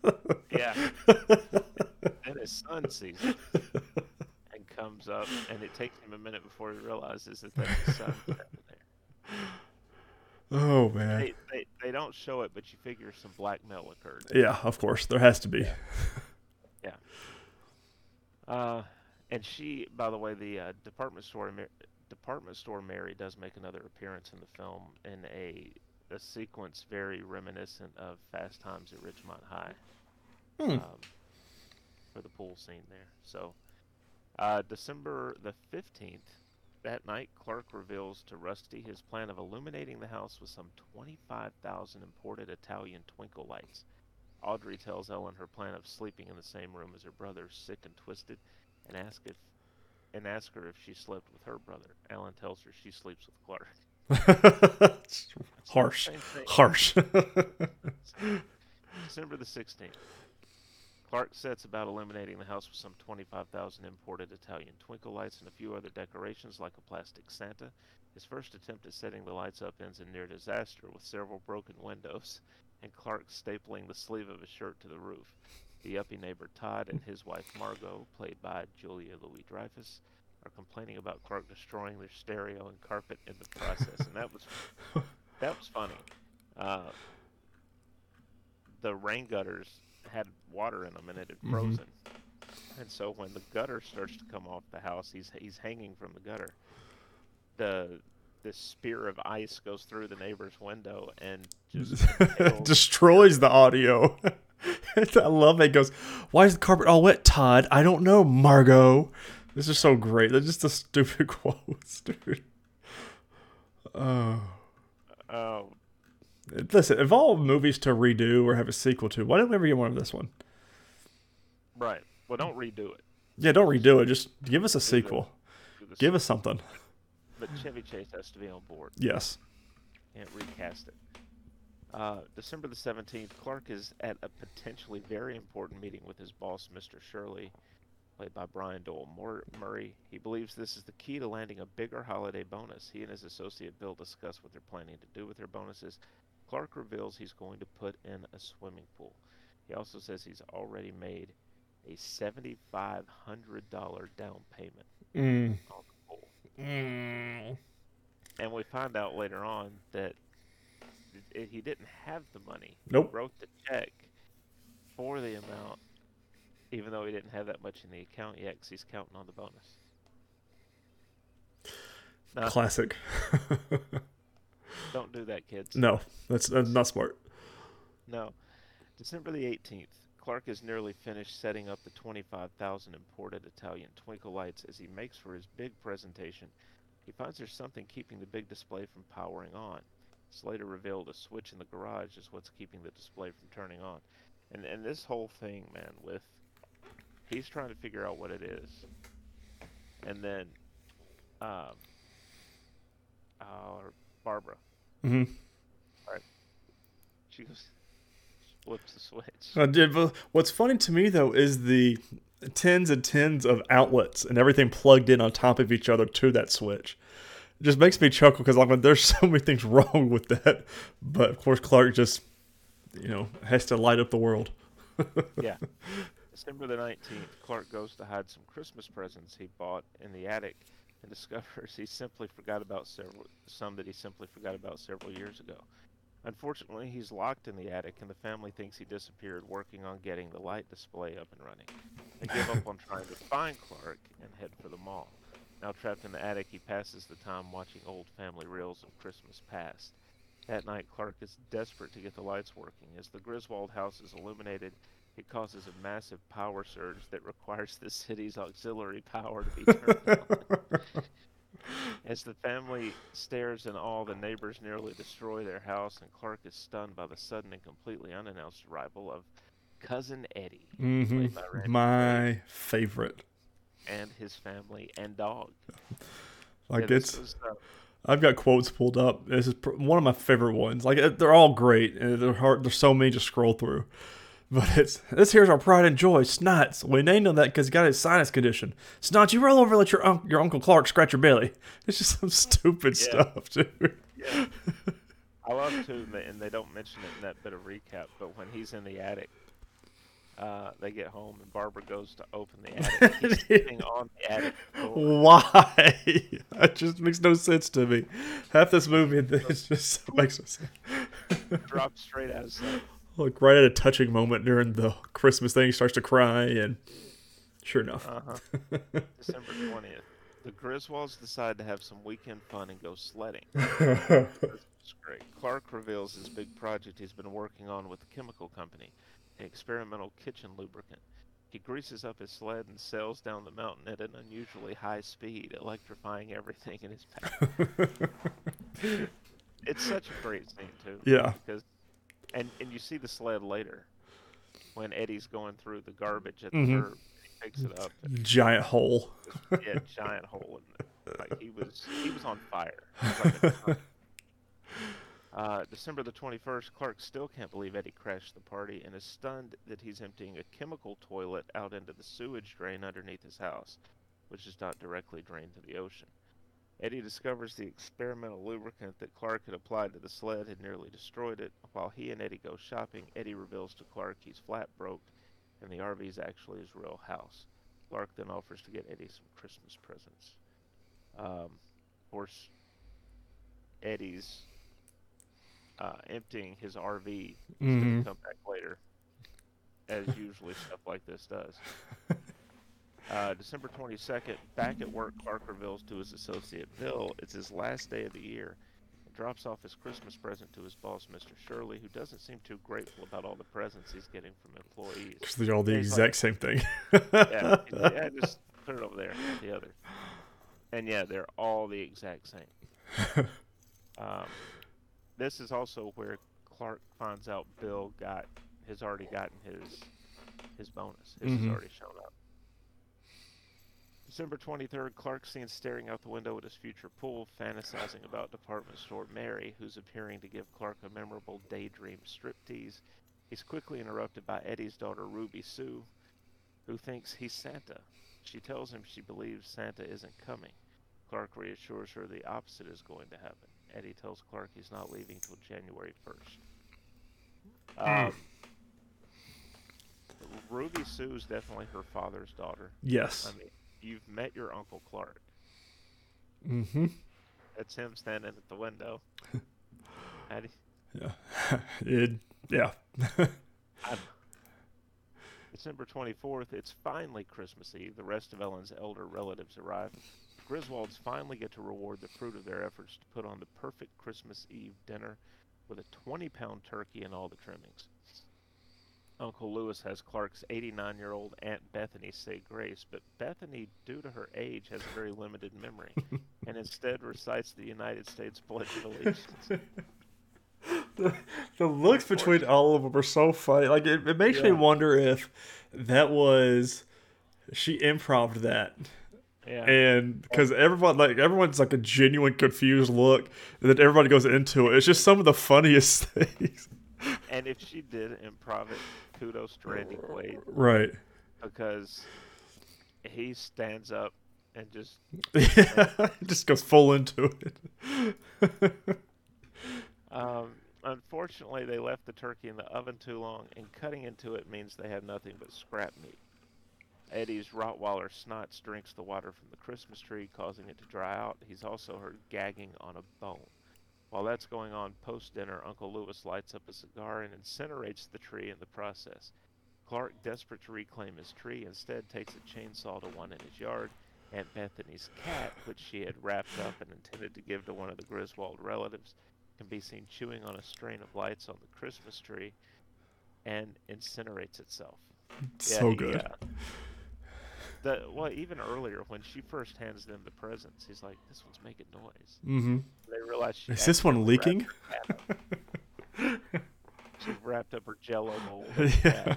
yeah. and his son sees it and comes up, and it takes him a minute before he realizes that that's his son there. oh man. They, they, they don't show it, but you figure some blackmail occurred. Yeah, of course there has to be. Yeah. Uh, and she, by the way, the uh, department store department store Mary does make another appearance in the film in a a sequence very reminiscent of Fast Times at Ridgemont High. Hmm. Um, for the pool scene there. So, uh, December the fifteenth, that night, Clark reveals to Rusty his plan of illuminating the house with some twenty-five thousand imported Italian twinkle lights. Audrey tells Ellen her plan of sleeping in the same room as her brother, sick and twisted, and ask if and ask her if she slept with her brother. Ellen tells her she sleeps with Clark. Harsh. Harsh. December the 16th. Clark sets about illuminating the house with some 25,000 imported Italian twinkle lights and a few other decorations like a plastic Santa. His first attempt at setting the lights up ends in near disaster with several broken windows and Clark stapling the sleeve of his shirt to the roof. The uppy neighbor Todd and his wife Margot, played by Julia Louis Dreyfus, are complaining about Clark destroying their stereo and carpet in the process, and that was that was funny. Uh, the rain gutters had water in them and it had Mhm. frozen. And so when the gutter starts to come off the house, he's he's hanging from the gutter. The this spear of ice goes through the neighbor's window and just Destroys the audio. I love it. Goes, why is the carpet all wet, Todd? I don't know, Margot. This is so great. They're just the stupid quotes, dude. Oh. oh, Listen, of all movies to redo or have a sequel to, why don't we ever get one of this one? right. Well, don't redo it. Yeah, don't redo it. Just give us a sequel. The Give us something. But Chevy Chase has to be on board. Yes. Can't recast it. Uh, December the 17th, Clark is at a potentially very important meeting with his boss, Mr. Shirley, played by Brian Doyle Mur- Murray. He believes this is the key to landing a bigger holiday bonus. He and his associate Bill discuss what they're planning to do with their bonuses. Clark reveals he's going to put in a swimming pool. He also says he's already made a $7,500 down payment Mm. on the pool. Mm. And we find out later on that it, it- he didn't have the money. Nope. He wrote the check for the amount, even though he didn't have that much in the account yet, because he's counting on the bonus. No, Classic. don't do that, kids. no, that's, that's not smart. No. December the 18th, Clark is nearly finished setting up the 25,000 imported Italian twinkle lights as he makes for his big presentation. He finds there's something keeping the big display from powering on. Slater revealed a switch in the garage is what's keeping the display from turning on. And and this whole thing, man, with he's trying to figure out what it is. And then um uh, Barbara, hmm she goes flips the switch. I did. but What's funny to me though is the tens and tens of outlets and everything plugged in on top of each other to that switch. It just makes me chuckle because like there's so many things wrong with that, but of course Clark just you know has to light up the world. yeah. December the 19th, Clark goes to hide some Christmas presents he bought in the attic and discovers he simply forgot about several some that he simply forgot about several years ago. Unfortunately, he's locked in the attic and the family thinks he disappeared working on getting the light display up and running. They give up on trying to find Clark and head for the mall. Now trapped in the attic, he passes the time watching old family reels of Christmas past. That night, Clark is desperate to get the lights working. As the Griswold house is illuminated, it causes a massive power surge that requires the city's auxiliary power to be turned on. As the family stares in awe, the neighbors nearly destroy their house, and Clark is stunned by the sudden and completely unannounced arrival of Cousin Eddie, hmm played by Randy Quaid, My favorite. and his family and dog. Like Yeah, it's. was, uh, I've got quotes pulled up. This is pr- one of my favorite ones. Like they're all great, and they're hard. There's so many to scroll through. But it's this here's our pride and joy, Snots. We named him that because he got his sinus condition. Snots, you roll over and let your un- your uncle Clark scratch your belly. It's just some stupid Yeah. stuff, dude. Yeah. I love too, and they- don't mention it in that bit of recap, but when he's in the attic, uh, they get home and Barbara goes to open the attic. He's sitting on the attic door. Why? That just makes no sense to me. Half this movie, it just makes no sense. drops straight out of sight. Like right at a touching moment during the Christmas thing, he starts to cry, and sure enough, Uh-huh. December 20th. The Griswolds decide to have some weekend fun and go sledding. It's great. Clark reveals his big project he's been working on with the chemical company, an experimental kitchen lubricant. He greases up his sled and sails down the mountain at an unusually high speed, electrifying everything in his path. it's such a great scene too. yeah, Because, and and you see the sled later, when Eddie's going through the garbage at the Mhm. curb. He picks it up. Giant hole. yeah, giant hole in it. Like he was he was on fire. Was like. Uh, December the 21st, Clark still can't believe Eddie crashed the party and is stunned that he's emptying a chemical toilet out into the sewage drain underneath his house, which is not directly drained to the ocean. Eddie discovers the experimental lubricant that Clark had applied to the sled had nearly destroyed it. While he and Eddie go shopping, Eddie reveals to Clark he's flat broke and the RV is actually his real house. Clark then offers to get Eddie some Christmas presents. Um, of course, Eddie's uh, emptying his RV. He's Mhm. going to come back later, as usually stuff like this does. Uh, December 22nd, back at work, Clark reveals to his associate Bill it's his last day of the year and drops off his Christmas present to his boss, Mr. Shirley, who doesn't seem too grateful about all the presents he's getting from employees. Because they're all the he's like- exact same thing. yeah, yeah, just put it over there, the other. And yeah, they're all the exact same. Um, this is also where Clark finds out Bill got has already gotten his his bonus. His Mhm. has already shown up. December 23rd, Clark stands staring out the window at his future pool, fantasizing about department store Mary, who's appearing to give Clark a memorable daydream striptease. He's quickly interrupted by Eddie's daughter Ruby Sue, who thinks he's Santa. She tells him she believes Santa isn't coming. Clark reassures her the opposite is going to happen. Eddie tells Clark he's not leaving till January 1st. Um, Ruby Sue's definitely her father's daughter. yes. I mean, you've met your Uncle Clark. Mm-hmm. That's him standing at the window. How do you- Yeah. it. Yeah. December 24th, it's finally Christmas Eve. The rest of Ellen's elder relatives arrive. Griswolds finally get to reward the fruit of their efforts to put on the perfect Christmas Eve dinner with a 20 pound turkey and all the trimmings. Uncle Lewis has Clark's 89 year old Aunt Bethany say grace, but Bethany, due to her age, has a very limited memory and instead recites the United States Pledge of Allegiance. the, the looks between all of them are so funny. Like it, it makes me wonder if that was she improv that. Yeah. And because everyone like everyone's like a genuine confused look, and then everybody goes into it. It's just some of the funniest things. And if she did improv it, kudos to Randy Quaid Right. because he stands up and just Yeah. just goes full into it. um, unfortunately they left the turkey in the oven too long and cutting into it means they have nothing but scrap meat. Eddie's Rottweiler Snots drinks the water from the Christmas tree, causing it to dry out. He's also heard gagging on a bone. While that's going on post dinner, Uncle Lewis lights up a cigar and incinerates the tree in the process. Clark, desperate to reclaim his tree, instead takes a chainsaw to one in his yard. Aunt Bethany's cat, which she had wrapped up and intended to give to one of the Griswold relatives, can be seen chewing on a string of lights on the Christmas tree and incinerates itself. Yeah, so good. uh, the well, even earlier when she first hands them the presents, he's like, "This one's making noise." Mm-hmm. They realize she Is this one leaking? wrapped her cat up. She wrapped up her Jello mold. yeah.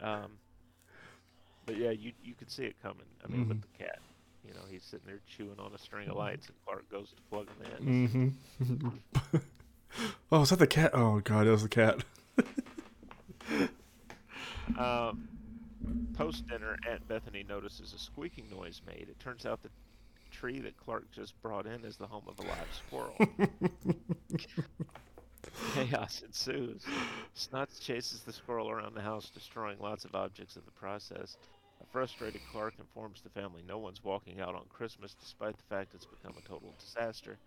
Um, but yeah, you you could see it coming. I mean, with the cat, you know, he's sitting there chewing on a string of lights, and Clark goes to plug them in. Mm-hmm. oh, is that the cat? Oh god, it was the cat. Um, Post dinner, Aunt Bethany notices a squeaking noise made. It turns out the tree that Clark just brought in is the home of a live squirrel. Chaos ensues. Snots chases the squirrel around the house, destroying lots of objects in the process. A frustrated Clark informs the family no one's walking out on Christmas, despite the fact it's become a total disaster.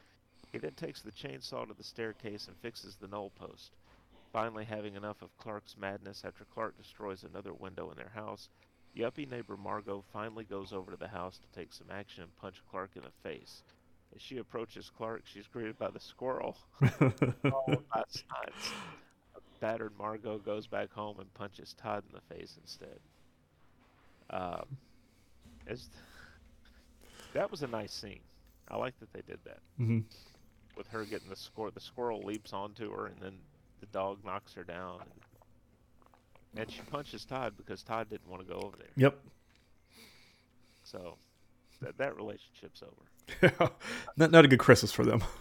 He then takes the chainsaw to the staircase and fixes the newel post. Finally, having enough of Clark's madness after Clark destroys another window in their house, yuppie neighbor Margot finally goes over to the house to take some action and punch Clark in the face. As she approaches Clark, she's greeted by the squirrel, by Snides. Battered Margot goes back home and punches Todd in the face instead. Um, as that was a nice scene. I like that they did that. hmm With her getting the squirrel, the squirrel leaps onto her, and then the dog knocks her down. And, and she punches Todd because Todd didn't want to go over there. Yep. So that that relationship's over. not not a good Christmas for them.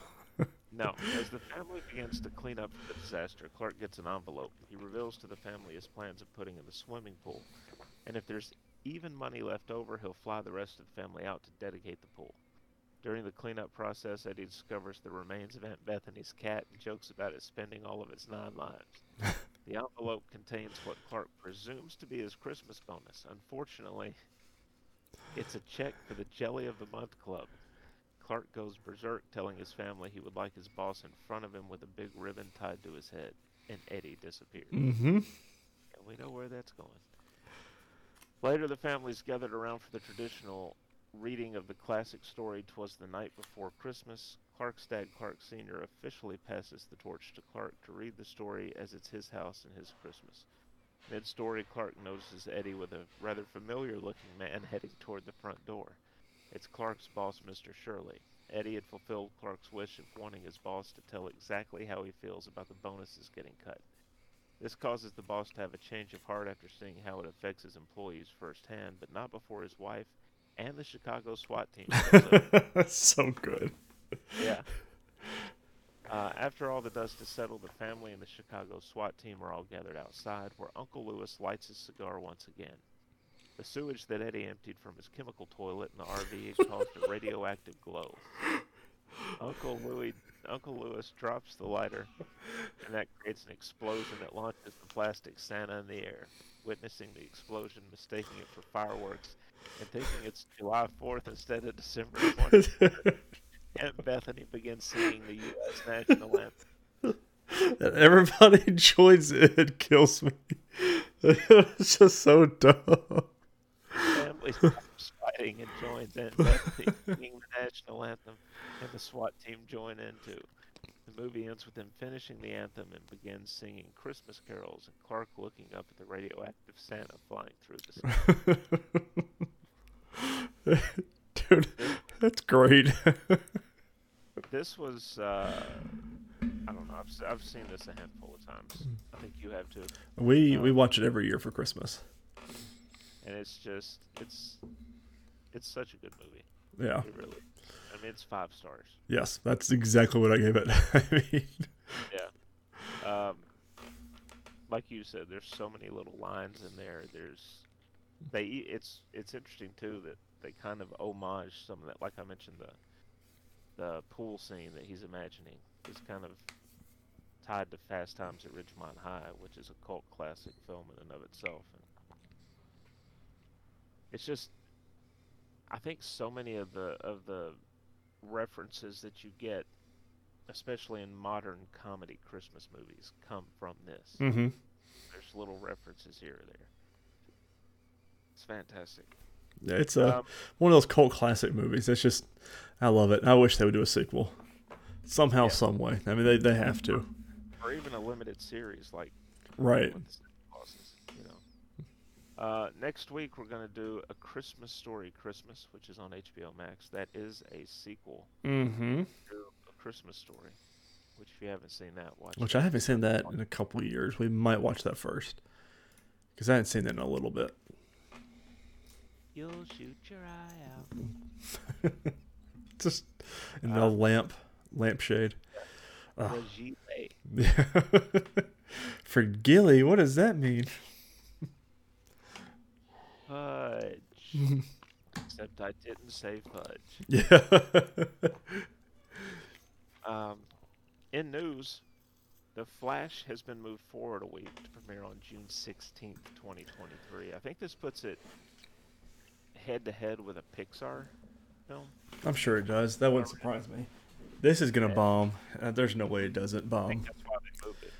No, as the family begins to clean up the disaster, Clark gets an envelope. He reveals to the family his plans of putting in the swimming pool, and if there's even money left over, he'll fly the rest of the family out to dedicate the pool. During the cleanup process, Eddie discovers the remains of Aunt Bethany's cat and jokes about it spending all of its nine lives. the envelope contains what Clark presumes to be his Christmas bonus. Unfortunately, it's a check for the Jelly of the Month Club. Clark goes berserk, telling his family he would like his boss in front of him with a big ribbon tied to his head, and Eddie disappears. Mm-hmm. And we know where that's going. Later, the families gathered around for the traditional reading of the classic story "Twas the Night Before Christmas." Clark's dad, Clark Sr., officially passes the torch to Clark to read the story as it's his house and his Christmas. Mid-story, Clark notices Eddie with a rather familiar-looking man heading toward the front door. It's Clark's boss, Mr. Shirley. Eddie had fulfilled Clark's wish of wanting his boss to tell exactly how he feels about the bonuses getting cut. This causes the boss to have a change of heart after seeing how it affects his employees firsthand, but not before his wife and the Chicago SWAT team. up. That's so good. yeah. Uh, after all the dust has settled, the family and the Chicago SWAT team are all gathered outside, where Uncle Lewis lights his cigar once again. The sewage that Eddie emptied from his chemical toilet in the RV has caused a radioactive glow. Uncle Louis, Uncle Lewis drops the lighter, and that creates an explosion that launches the plastic Santa in the air. Witnessing the explosion, mistaking it for fireworks, and thinking it's July 4th instead of December 20th, Aunt Bethany begins singing the U.S. national anthem. And everybody joins in It kills me. it's just so dumb. family stops fighting and joins in Bethany singing the national anthem, and the SWAT team join in too. The movie ends with them finishing the anthem and begins singing Christmas carols, and Clark looking up at the radioactive Santa flying through the sky. Dude, that's great. This was, uh, I don't know, I've, I've seen this a handful of times. I think you have too. we we watch it every year for Christmas. And it's just, it's, it's such a good movie. Yeah. It really, I mean, it's five stars. Yes, that's exactly what I gave it. I mean, Yeah. Um, like you said, there's so many little lines in there. There's they. It's it's interesting too that they kind of homage some of that. Like I mentioned, the the pool scene that he's imagining is kind of tied to Fast Times at Ridgemont High, which is a cult classic film in and of itself. And it's just, I think so many of the of the references that you get especially in modern comedy Christmas movies, come from this. hmm There's little references here or there. It's fantastic. yeah, it's a Um, one of those cult classic movies. It's just, I love it. I wish they would do a sequel, somehow, Yeah. some way. I mean, they they have to. or even a limited series like Right. with the Santa you know. Uh, next week we're gonna do a Christmas Story Christmas, which is on HBO Max. That is a sequel Mm-hmm. to a Christmas Story. Which if you haven't seen that, watch. Which it. I haven't seen that in a couple of years. We might watch that first, because I hadn't seen that in a little bit. You'll shoot your eye out. Just in the Uh, lamp lampshade. Oh. Yeah. For Gilly, what does that mean? fudge. Except I didn't say fudge. Yeah. Um, in news, The Flash has been moved forward a week to premiere on June 16th, 2023. I think this puts it head to head with a Pixar film. I'm sure it does. That wouldn't surprise me. This is gonna bomb. Uh, there's no way it doesn't I bomb. think that's why they moved it.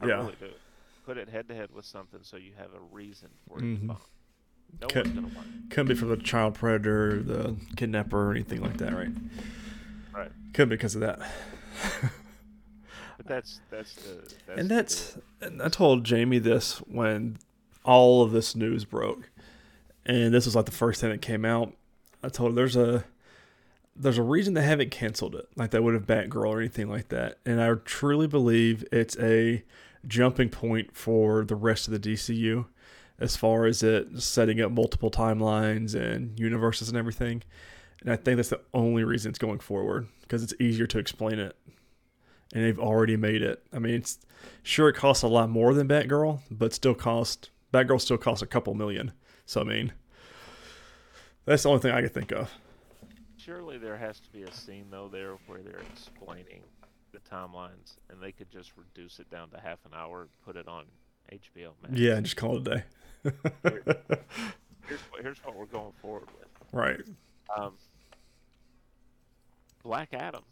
I Yeah. really do. Put it head to head with something so you have a reason for it Mhm. to bomb. No Okay. one's gonna. Couldn't be from the child predator, the kidnapper, or anything like that, right? Right. Could be because of that. But that's that's the that's and that's deal. and I told Jamie this when all of this news broke, and this was like the first thing that came out. I told her there's a there's a reason they haven't canceled it, like they would have Batgirl or anything like that. And I truly believe it's a jumping point for the rest of the DCU, as far as it setting up multiple timelines and universes and everything. And I think that's the only reason it's going forward because it's easier to explain it and they've already made it. I mean, it's sure it costs a lot more than Batgirl, but still cost Batgirl still costs a couple million. So I mean, that's the only thing I could think of. Surely there has to be a scene though there where they're explaining the timelines, and they could just reduce it down to half an hour and put it on HBO Max. Yeah, just call it a day. Here's what, here's what we're going forward with. right. Um, Black Adam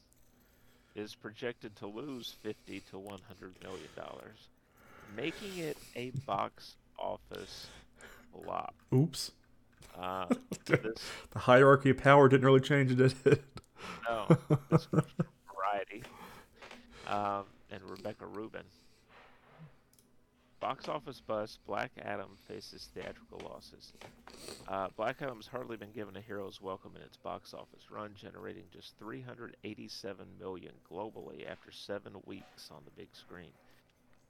is projected to lose 50 to 100 million dollars, making it a box office flop. Oops. Uh, this The hierarchy of power didn't really change, did it? no, this comes from Variety um, and Rebecca Rubin. Box office bust: Black Adam faces theatrical losses. Uh, Black Adam's hardly been given a hero's welcome in its box office run, generating just 387 million globally after seven weeks on the big screen.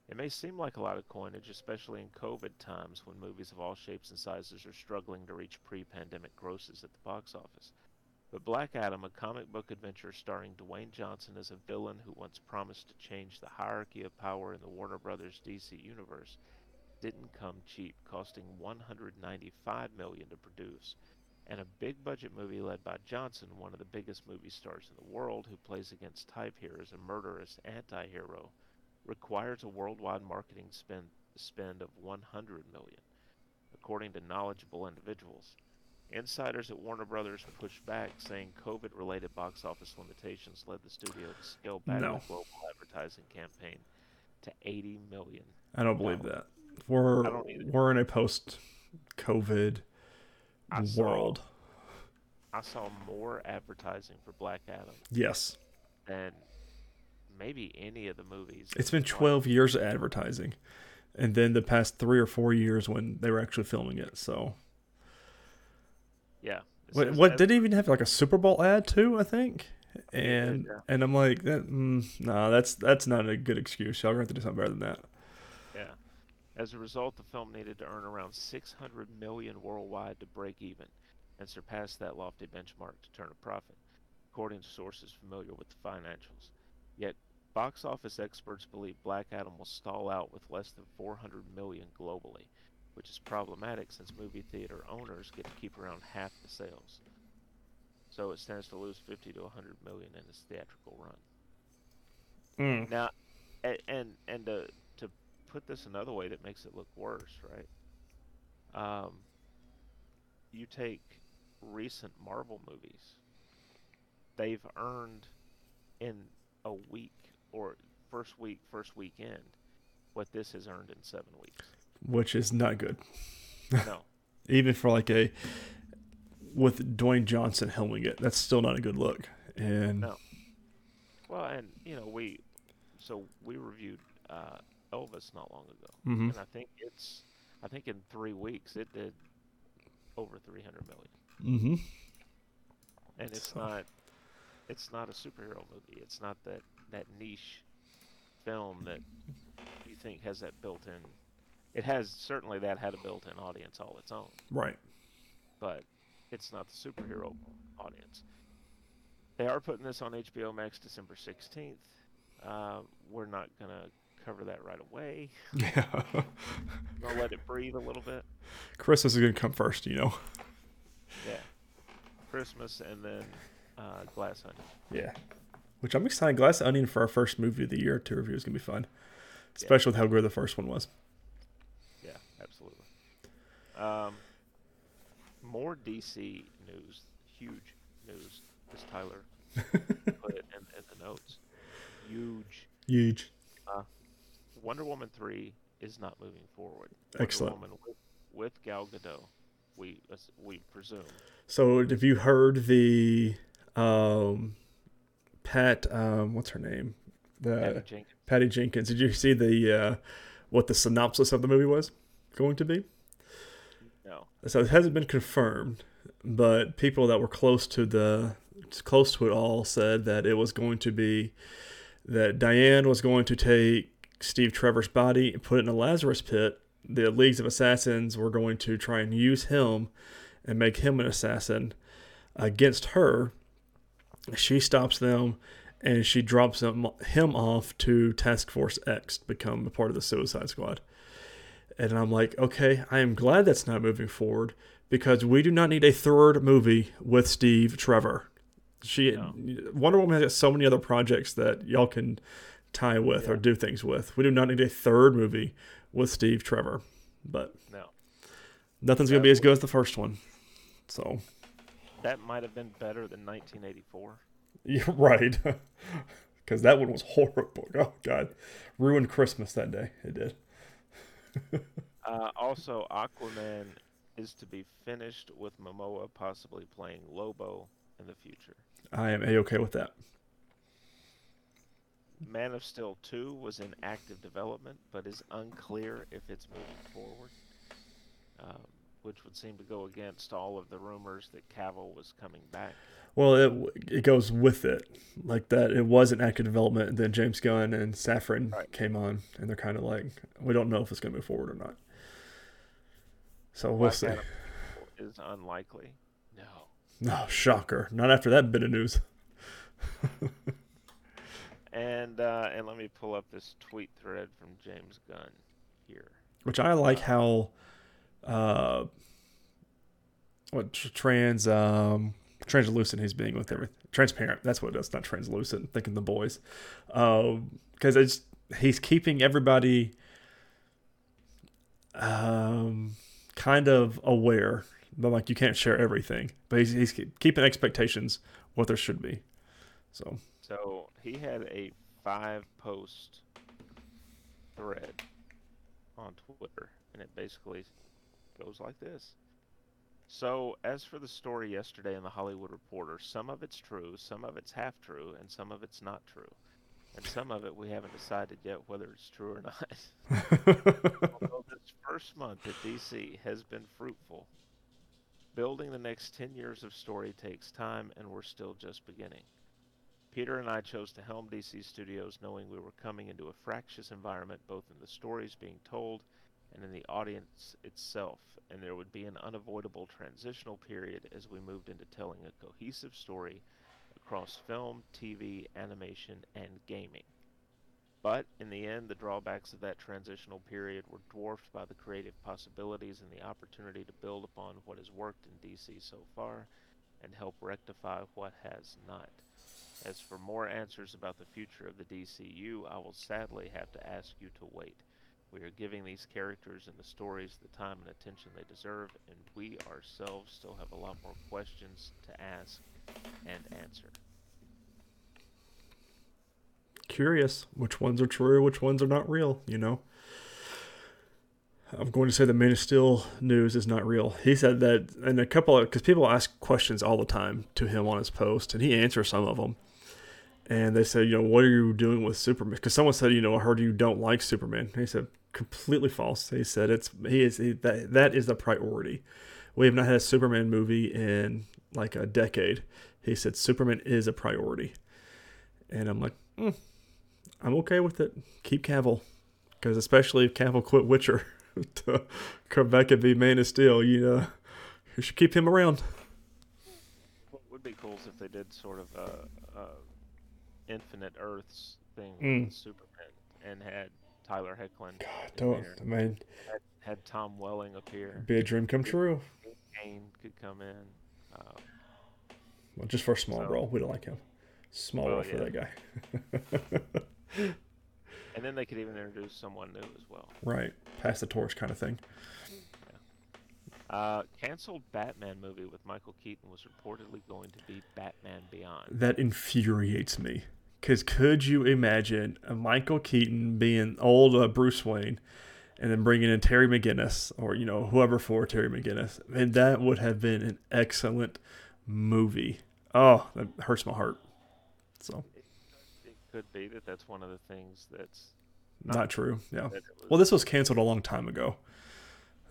It may seem like a lot of coinage, especially in COVID times when movies of all shapes and sizes are struggling to reach pre-pandemic grosses at the box office. But Black Adam, a comic book adventure starring Dwayne Johnson as a villain who once promised to change the hierarchy of power in the Warner Brothers DC universe, didn't come cheap, costing 195 million to produce. And a big budget movie led by Johnson, one of the biggest movie stars in the world, who plays against type here as a murderous anti-hero, requires a worldwide marketing spend spend of 100 million, according to knowledgeable individuals. Insiders at Warner Brothers pushed back, saying COVID-related box office limitations led the studio to scale back No. the global advertising campaign to 80 million. I don't believe that. We're I don't either. we're in a post COVID I saw- world. I saw more advertising for Black Adam Yes. than maybe any of the movies. It's been 12 years of advertising. And then the past 3 or 4 years when they were actually filming it. So Yeah. What, what did even have like a Super Bowl ad too? I think, and yeah. and I'm like, that, mm, no, that's that's not a good excuse. Y'all gonna have to do something better than that. Yeah. As a result, the film needed to earn around 600 million worldwide to break even, and surpass that lofty benchmark to turn a profit, according to sources familiar with the financials. Yet, box office experts believe Black Adam will stall out with less than 400 million globally, which is problematic since movie theater owners get to keep around half the sales. So it stands to lose 50 to 100 million in its theatrical run. Now, and and, and to to put this another way that makes it look worse, right? Um, you take recent Marvel movies; they've earned in a week or first week, first weekend, what this has earned in seven weeks. Which is not good, No, even for like a with Dwayne Johnson helming it. That's still not a good look. And No. well, and you know we, so we reviewed uh, Elvis not long ago, Mhm. and I think it's, I think in three weeks it did over 300 million. hmm and it's So- not it's not a superhero movie it's not that that niche film that you think has that built-in it has certainly that had a built-in audience all its own right, but it's not the superhero audience they are putting this on hbo max december 16th uh, we're not going to cover that right away. Yeah. Gonna let it breathe a little bit. Christmas is gonna come first, you know. Yeah. Christmas and then uh, Glass Onion. Yeah. Which I'm excited. Glass Onion for our first movie of the year to review is gonna be fun, especially with how good the first one was. Yeah, absolutely. Um, more DC news, huge news, as Tyler put it in, in the notes. Huge. Huge. Wonder Woman 3 is not moving forward. Excellent. Woman with, with Gal Gadot, we, we presume. So have you heard the um Pat um what's her name? The Patty Jenkins. Patty Jenkins. Did you see the uh what the synopsis of the movie was going to be? No. So it hasn't been confirmed, but people that were close to the close to it all said that it was going to be that Diane was going to take Steve Trevor's body and put it in a Lazarus pit. The Leagues of Assassins were going to try and use him and make him an assassin against her. She stops them and she drops him, him off to Task Force X to become a part of the Suicide Squad. And I'm like, okay, I am glad that's not moving forward because we do not need a third movie with Steve Trevor. She No. Wonder Woman has so many other projects that y'all can tie with or do things with. We do not need a third movie with Steve Trevor. But No. nothing's gonna be as good as the first one. So That might have been better than 1984. you're right. Because that one was horrible. Oh God, ruined Christmas that day. It did. Uh, also, Aquaman is to be finished with Momoa possibly playing Lobo in the future. I am a okay with that. Man of Steel 2 was in active development, but is unclear if it's moving forward, um, which would seem to go against all of the rumors that Cavill was coming back. Well, it it goes with it like that. It was an active development, and then James Gunn and Safran Right. came on, and they're kind of like, we don't know if it's gonna move forward or not. So we'll Black see. Adam is unlikely. No. No shocker, not after that bit of news. And uh, and let me pull up this tweet thread from James Gunn here. Which I like how, uh, what trans um translucent he's being with everything. Transparent. That's what it is. Not translucent. Thinking the boys, because it's he's keeping everybody um kind of aware, but like you can't share everything. But he's he's keeping expectations what there should be. So So he had a five post thread on Twitter, and it basically goes like this. So, as for the story yesterday in the Hollywood Reporter, some of it's true, some of it's half true, and some of it's not true. And some of it we haven't decided yet whether it's true or not. Although this first month at DC has been fruitful, building the next 10 years of story takes time, and we're still just beginning. Peter and I chose to helm DC Studios knowing we were coming into a fractious environment both in the stories being told and in the audience itself, and there would be an unavoidable transitional period as we moved into telling a cohesive story across film, TV, animation, and gaming. But in the end, the drawbacks of that transitional period were dwarfed by the creative possibilities and the opportunity to build upon what has worked in DC so far and help rectify what has not. As for more answers about the future of the DCU, I will sadly have to ask you to wait. We are giving these characters and the stories the time and attention they deserve, and we ourselves still have a lot more questions to ask and answer. curious which ones are true, which ones are not real, you know. I'm going to say the Man of Steel news is not real. He said that, and a couple of, because people ask questions all the time to him on his post, and he answers some of them. And they said, you know, what are you doing with Superman? Because someone said, you know, I heard you don't like Superman. he said, completely false. He said it's he is he, that that is the priority. We have not had a Superman movie in like a decade. He said Superman is a priority, and I'm like, mm, I'm okay with it. Keep Cavill, because especially if Cavill quit Witcher to come back and be Man of Steel, you know, you should keep him around. What would be cool is if they did sort of a Infinite Earths thing Mm. with Superman and had Tyler Hoechlin. God, in don't there. man, Had, had Tom Welling appear. be a dream come true. Cain could come in. Uh, Well, just for a small So- role, we don't like him. Small Well, role for yeah. that guy. and then they could even introduce someone new as well. right, pass the torch kind of thing. Uh, canceled Batman movie with Michael Keaton was reportedly going to be Batman Beyond. That infuriates me. Because could you imagine a Michael Keaton being old uh, Bruce Wayne and then bringing in Terry McGinnis or, you know, whoever for Terry McGinnis? And that would have been an excellent movie. Oh, that hurts my heart. So, It could be that that's one of the things that's not true. Yeah. was, Well, this was canceled a long time ago.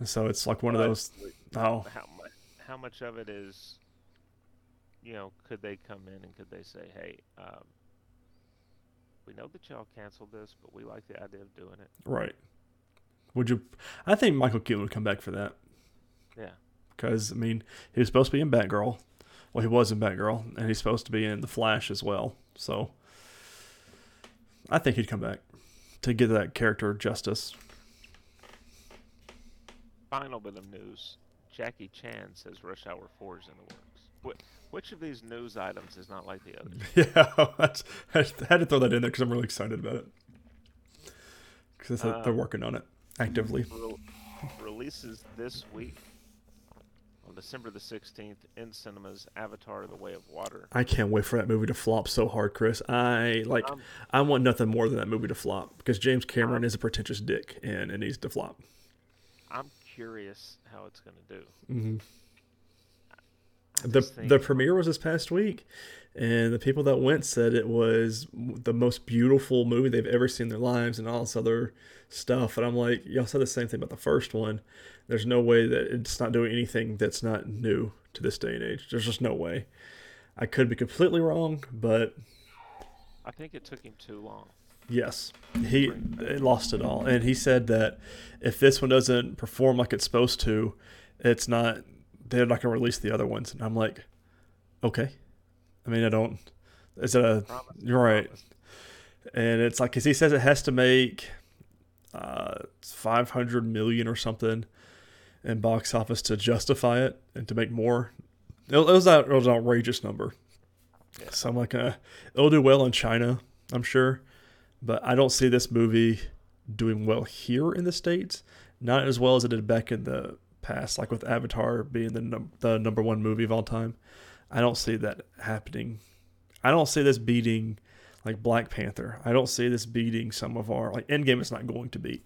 So it's like one of those. Oh, How much? How much of it is? You know, could they come in and could they say, "Hey, um, we know that y'all canceled this, but we like the idea of doing it." right. Would you? I think Michael Keaton would come back for that. Yeah. because I mean he was supposed to be in Batgirl. Well, he was in Batgirl, and he's supposed to be in The Flash as well. So I think he'd come back to give that character justice. Final bit of news: Jackie Chan says Rush Hour Four is in the works. Which, which of these news items is not like the others? Yeah, that's, I had to throw that in there because I'm really excited about it. Because they're Um, working on it actively. Re- releases this week on December the 16th in cinemas. Avatar: The Way of Water. I can't wait for that movie to flop so hard, Chris. I like. Um, I want nothing more than that movie to flop because James Cameron Um, is a pretentious dick and it needs to flop. I'm curious how it's going to do. hmm the think- the premiere was this past week, and the people that went said it was the most beautiful movie they've ever seen in their lives, and all this other stuff. And I'm like, y'all said the same thing about the first one. There's no way that it's not doing anything that's not new to this day and age. There's just no way. I could be completely wrong, but I think it took him too long. Yes, he it lost it all. And he said that if this one doesn't perform like it's supposed to, it's not. They're not going to release the other ones. And I'm like, okay. I mean, I don't. Is it a Promise, You're right. promise. and it's like, cause he says it has to make uh, 500 million or something in box office to justify it and to make more. It, it was that it was an outrageous number. Yeah. So I'm like, uh, it'll do well in China, I'm sure, but I don't see this movie doing well here in the states. Not as well as it did back in the past, like with Avatar being the num- the number one movie of all time. I don't see that happening. I don't see this beating like Black Panther. I don't see this beating some of our like Endgame is not going to beat,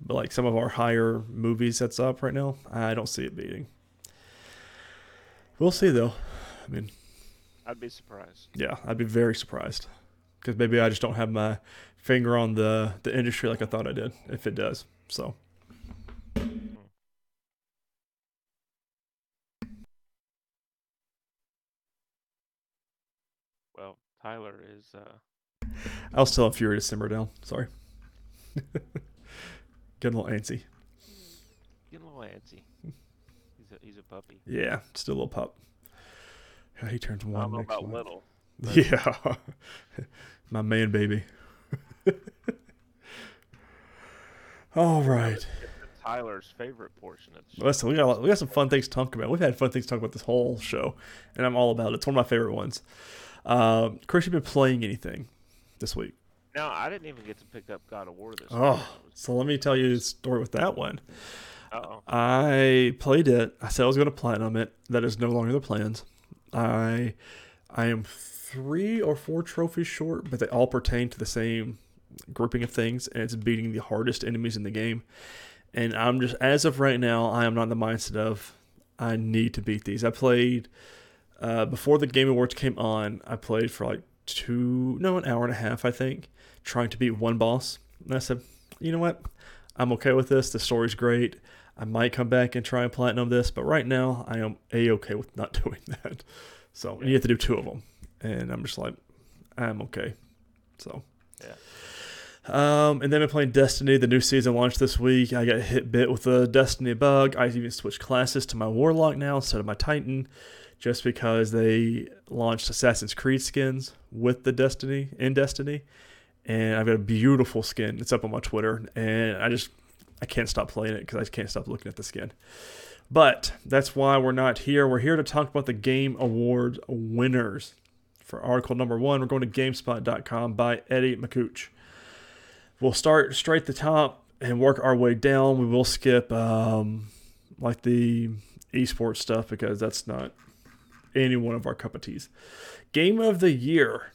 but like some of our higher movies that's up right now, I don't see it beating. We'll see though. I mean, I'd be surprised. yeah, I'd be very surprised because maybe I just don't have my finger on the the industry like I thought I did. If it does, so Well, Tyler is. Uh, I was telling Fury to simmer down. Sorry, getting a little antsy. getting a little antsy. He's a, he's a puppy. Yeah, still a little pup. Yeah, he turns I one don't know next about month. little. but- Yeah, my man baby. All right. Tyler's favorite portion of the show. Listen, we got we got some fun things to talk about. We've had fun things to talk about this whole show, and I'm all about it. It's one of my favorite ones. Um, Chris, you been playing anything this week? No, I didn't even get to pick up God of War this Oh, so let me tell you the story with that one. Uh oh. I played it. I said I was going to platinum it. That is no longer the plans. I I am three or four trophies short, but they all pertain to the same grouping of things, and it's beating the hardest enemies in the game. And I'm just as of right now, I am not in the mindset of I need to beat these. I played uh, before the Game Awards came on. I played for like two, no, an hour and a half, I think, trying to beat one boss. And I said, you know what? I'm okay with this. The story's great. I might come back and try and platinum this, but right now I am a okay with not doing that. So and you have to do two of them, and I'm just like, I'm okay. So. Yeah. Um, and then I'm playing Destiny. The new season launched this week. I got hit bit with a Destiny bug. I even switched classes to my Warlock now instead of my Titan, just because they launched Assassin's Creed skins with the Destiny in Destiny, and I've got a beautiful skin. It's up on my Twitter, and I just I can't stop playing it because I can't stop looking at the skin. But that's why we're not here. We're here to talk about the Game Awards winners. For article number one, we're going to GameSpot.com by Eddie Makuch. We'll start straight the top and work our way down. We will skip um, like the esports stuff because that's not any one of our cup of teas. Game of the year.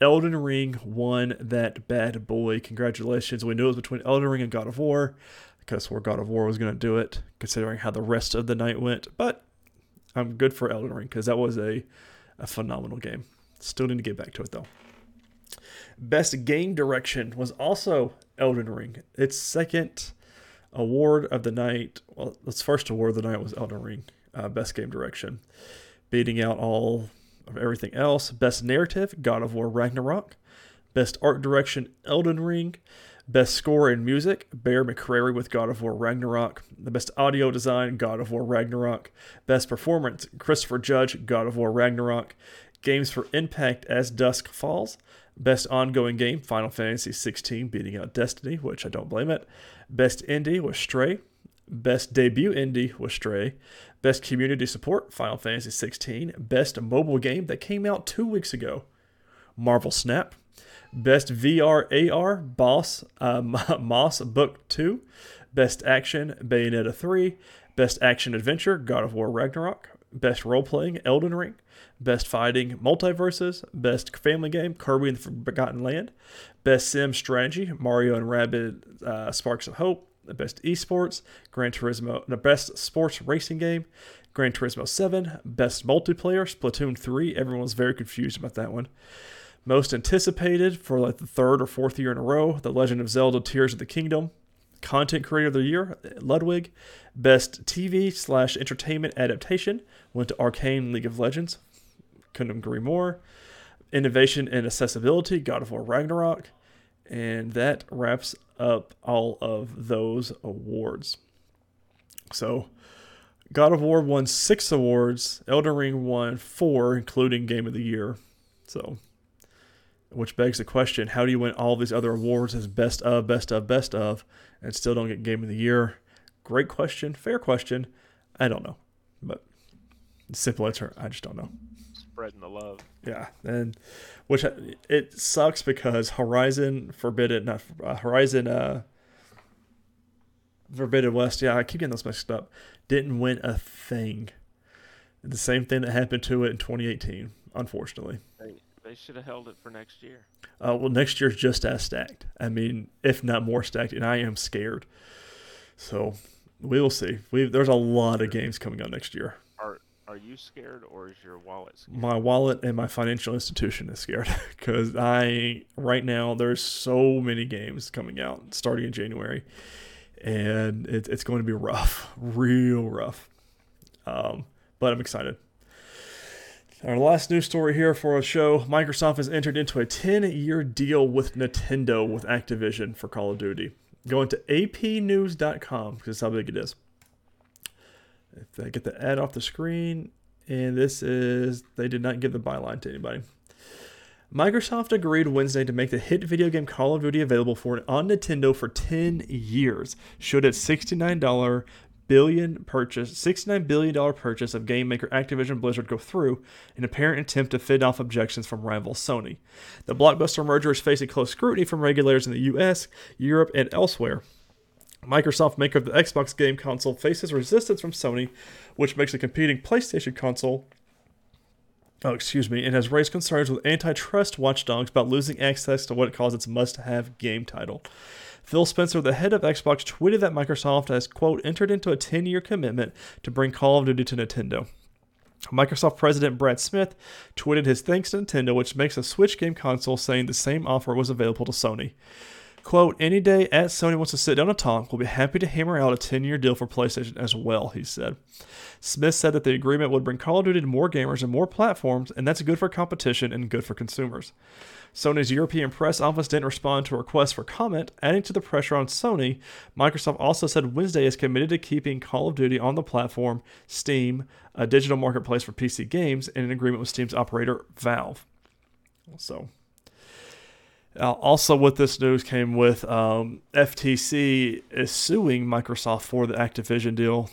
Elden Ring won that bad boy. Congratulations. We knew it was between Elden Ring and God of War because where God of War was going to do it, considering how the rest of the night went. But I'm good for Elden Ring because that was a, a phenomenal game. Still need to get back to it though. Best game direction was also Elden Ring. Its second award of the night, well, its first award of the night was Elden Ring, uh, best game direction, beating out all of everything else. Best narrative, God of War Ragnarok. Best art direction, Elden Ring. Best score in music, Bear McCreary with God of War Ragnarok. The best audio design, God of War Ragnarok. Best performance, Christopher Judge, God of War Ragnarok. Games for Impact as Dusk Falls. Best ongoing game, Final Fantasy 16, beating out Destiny, which I don't blame it. Best indie was Stray. Best debut indie was Stray. Best community support, Final Fantasy 16. Best mobile game that came out two weeks ago, Marvel Snap. Best VR AR, Boss, uh, Moss Book 2. Best Action, Bayonetta 3. Best Action Adventure, God of War Ragnarok. Best Role Playing, Elden Ring. Best Fighting, MultiVersus, Best Family Game, Kirby and the Forgotten Land. Best Sim Strategy, Mario and Rabbids uh, Sparks of Hope. The best esports, Gran Turismo, the best sports racing game, Gran Turismo 7, best multiplayer, Splatoon 3. Everyone's very confused about that one. Most anticipated for like the third or fourth year in a row, The Legend of Zelda Tears of the Kingdom. Content Creator of the Year, Ludwig. Best TV slash entertainment adaptation went to Arcane League of Legends. Couldn't agree more. Innovation and accessibility, God of War Ragnarok. And that wraps up all of those awards. So, God of War won six awards. Elden Ring won four, including Game of the Year. So, which begs the question how do you win all these other awards as best of, best of, best of, and still don't get Game of the Year? Great question, fair question. I don't know, but simple answer, I just don't know. Spreading the love. Yeah, and which it sucks because Horizon Forbidden, not uh, Horizon, uh, Forbidden West. Yeah, I keep getting those mixed up. Didn't win a thing. The same thing that happened to it in 2018, unfortunately. They should have held it for next year. Uh, well, next year's just as stacked. I mean, if not more stacked, and I am scared. So we will see. We there's a lot of games coming out next year. Are Are you scared, or is your wallet scared? My wallet and my financial institution is scared because I right now there's so many games coming out starting in January, and it, it's going to be rough, real rough. Um, but I'm excited. Our last news story here for a show Microsoft has entered into a 10 year deal with Nintendo with Activision for Call of Duty. Going to apnews.com because that's how big it is. If I get the ad off the screen, and this is, they did not give the byline to anybody. Microsoft agreed Wednesday to make the hit video game Call of Duty available for on Nintendo for 10 years, should its $69 billion purchase, $69 billion purchase of game maker Activision Blizzard go through, an apparent attempt to fend off objections from rival Sony. The blockbuster merger is facing close scrutiny from regulators in the US, Europe, and elsewhere. Microsoft, maker of the Xbox game console, faces resistance from Sony, which makes a competing PlayStation console oh, excuse me, and has raised concerns with antitrust watchdogs about losing access to what it calls its must have game title. Phil Spencer, the head of Xbox, tweeted that Microsoft has, quote, entered into a 10 year commitment to bring Call of Duty to Nintendo. Microsoft President Brad Smith tweeted his thanks to Nintendo, which makes a Switch game console, saying the same offer was available to Sony. Quote, any day at Sony wants to sit down and talk, we'll be happy to hammer out a 10 year deal for PlayStation as well, he said. Smith said that the agreement would bring Call of Duty to more gamers and more platforms, and that's good for competition and good for consumers. Sony's European press office didn't respond to a request for comment, adding to the pressure on Sony. Microsoft also said Wednesday is committed to keeping Call of Duty on the platform Steam, a digital marketplace for PC games, in an agreement with Steam's operator Valve. So, Uh, also, with this news came with um, FTC is suing Microsoft for the Activision deal.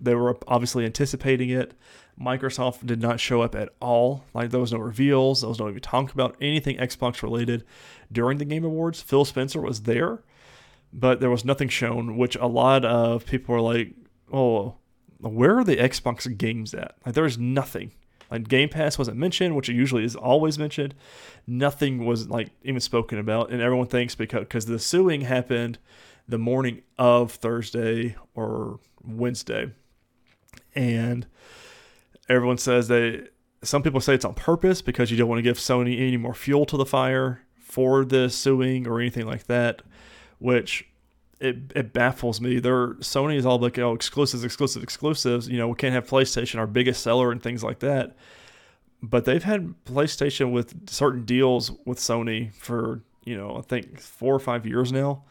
They were obviously anticipating it. Microsoft did not show up at all. Like there was no reveals. There was no even talk about anything Xbox related during the Game Awards. Phil Spencer was there, but there was nothing shown. Which a lot of people were like, "Oh, where are the Xbox games at?" Like there was nothing. Like Game Pass wasn't mentioned, which it usually is always mentioned. Nothing was like even spoken about, and everyone thinks because because the suing happened the morning of Thursday or Wednesday, and everyone says they. Some people say it's on purpose because you don't want to give Sony any more fuel to the fire for the suing or anything like that, which it, it baffles me. They're Sony is all like, oh, exclusives, exclusive, exclusives. You know, we can't have PlayStation, our biggest seller, and things like that. But they've had PlayStation with certain deals with Sony for you know I think four or five years now.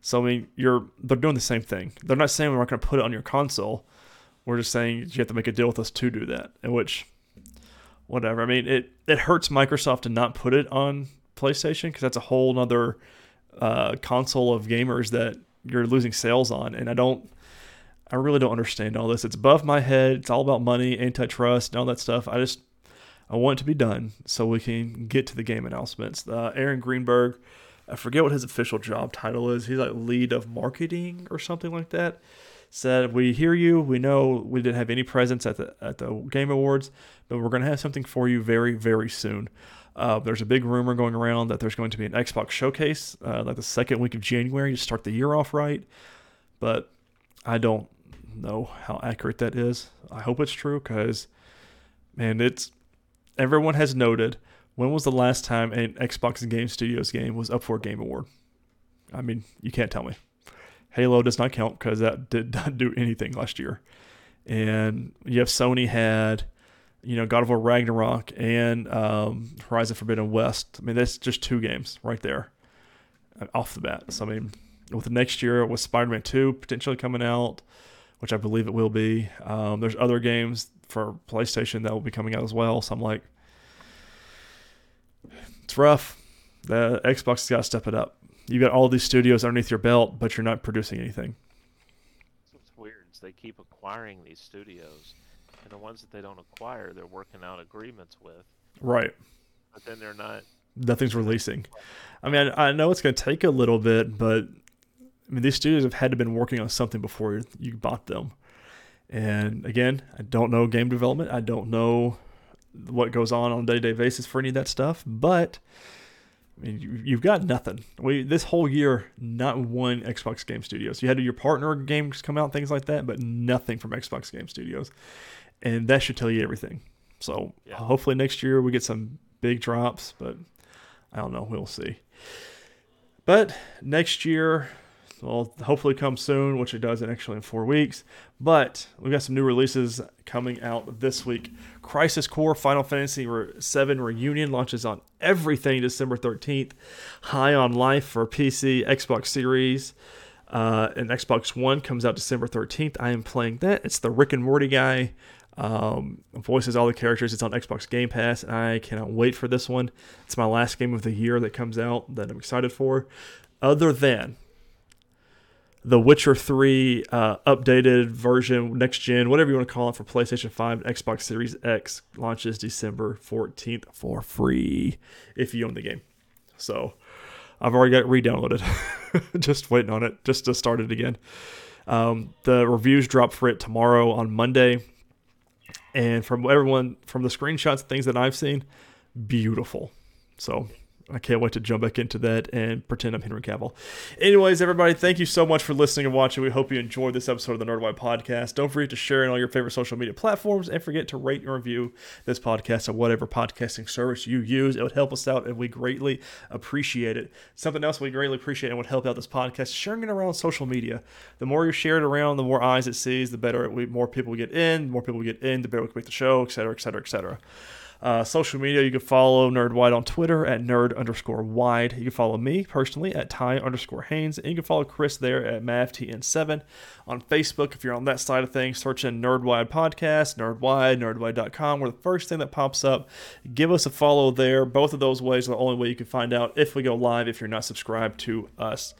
So I mean, you're they're doing the same thing. They're not saying we're not going to put it on your console. We're just saying you have to make a deal with us to do that. In which, whatever. I mean, it it hurts Microsoft to not put it on PlayStation because that's a whole other uh, console of gamers that you're losing sales on. And I don't, I really don't understand all this. It's above my head. It's all about money, antitrust, and all that stuff. I just, I want it to be done so we can get to the game announcements. Uh, Aaron Greenberg, I forget what his official job title is. He's like lead of marketing or something like that. Said, "We hear you. We know we didn't have any presence at the at the Game Awards, but we're going to have something for you very very soon." Uh, there's a big rumor going around that there's going to be an Xbox showcase, uh, like the second week of January, to start the year off right. But I don't know how accurate that is. I hope it's true because, man, it's everyone has noted. When was the last time an Xbox Game Studios game was up for a Game Award? I mean, you can't tell me. Halo does not count because that did not do anything last year. And you have Sony had you know, God of War Ragnarok and um, Horizon Forbidden West. I mean, that's just two games right there uh, off the bat. So, I mean, with the next year with Spider Man 2 potentially coming out, which I believe it will be, um, there's other games for PlayStation that will be coming out as well. So, I'm like, it's rough. The Xbox has got to step it up. You got all these studios underneath your belt, but you're not producing anything. It's weird. They keep acquiring these studios and the ones that they don't acquire, they're working out agreements with. Right. But then they're not. Nothing's releasing. I mean, I, I know it's going to take a little bit, but I mean, these studios have had to been working on something before you bought them. And again, I don't know game development. I don't know what goes on on a day-to-day basis for any of that stuff. But I mean, you, have got nothing. We this whole year, not one Xbox Game Studios. You had your partner games come out, things like that, but nothing from Xbox Game Studios and that should tell you everything. So yeah. hopefully next year we get some big drops, but I don't know. We'll see. But next year, well, hopefully come soon, which it does actually in four weeks. But we've got some new releases coming out this week. Crisis Core Final Fantasy VII Reunion launches on everything December 13th. High on Life for PC, Xbox Series, uh, and Xbox One comes out December 13th. I am playing that. It's the Rick and Morty guy um, voices all the characters. It's on Xbox Game Pass. and I cannot wait for this one. It's my last game of the year that comes out that I'm excited for. Other than the Witcher 3 uh, updated version, next gen, whatever you want to call it, for PlayStation 5 and Xbox Series X launches December 14th for free if you own the game. So I've already got it re downloaded. just waiting on it, just to start it again. Um, the reviews drop for it tomorrow on Monday. And from everyone, from the screenshots, things that I've seen, beautiful. So I can't wait to jump back into that and pretend I'm Henry Cavill. Anyways, everybody, thank you so much for listening and watching. We hope you enjoyed this episode of the Nerd Podcast. Don't forget to share on all your favorite social media platforms and forget to rate and review this podcast on whatever podcasting service you use. It would help us out and we greatly appreciate it. Something else we greatly appreciate and would help out this podcast, sharing it around social media. The more you share it around, the more eyes it sees, the better we, more people get in. The more people get in, the better we can make the show, et cetera, et cetera, et etc. Uh, social media, you can follow NerdWide on Twitter at nerd underscore wide. You can follow me personally at Ty underscore Haynes. And you can follow Chris there at MavTN7. On Facebook, if you're on that side of things, search in NerdWide Podcast, Nerd NerdWide, NerdWide.com. We're the first thing that pops up. Give us a follow there. Both of those ways are the only way you can find out if we go live if you're not subscribed to us.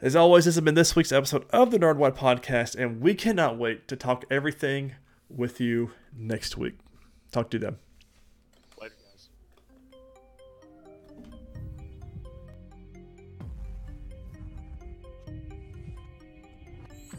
As always, this has been this week's episode of the NerdWide Podcast, and we cannot wait to talk everything with you next week. Talk to you then.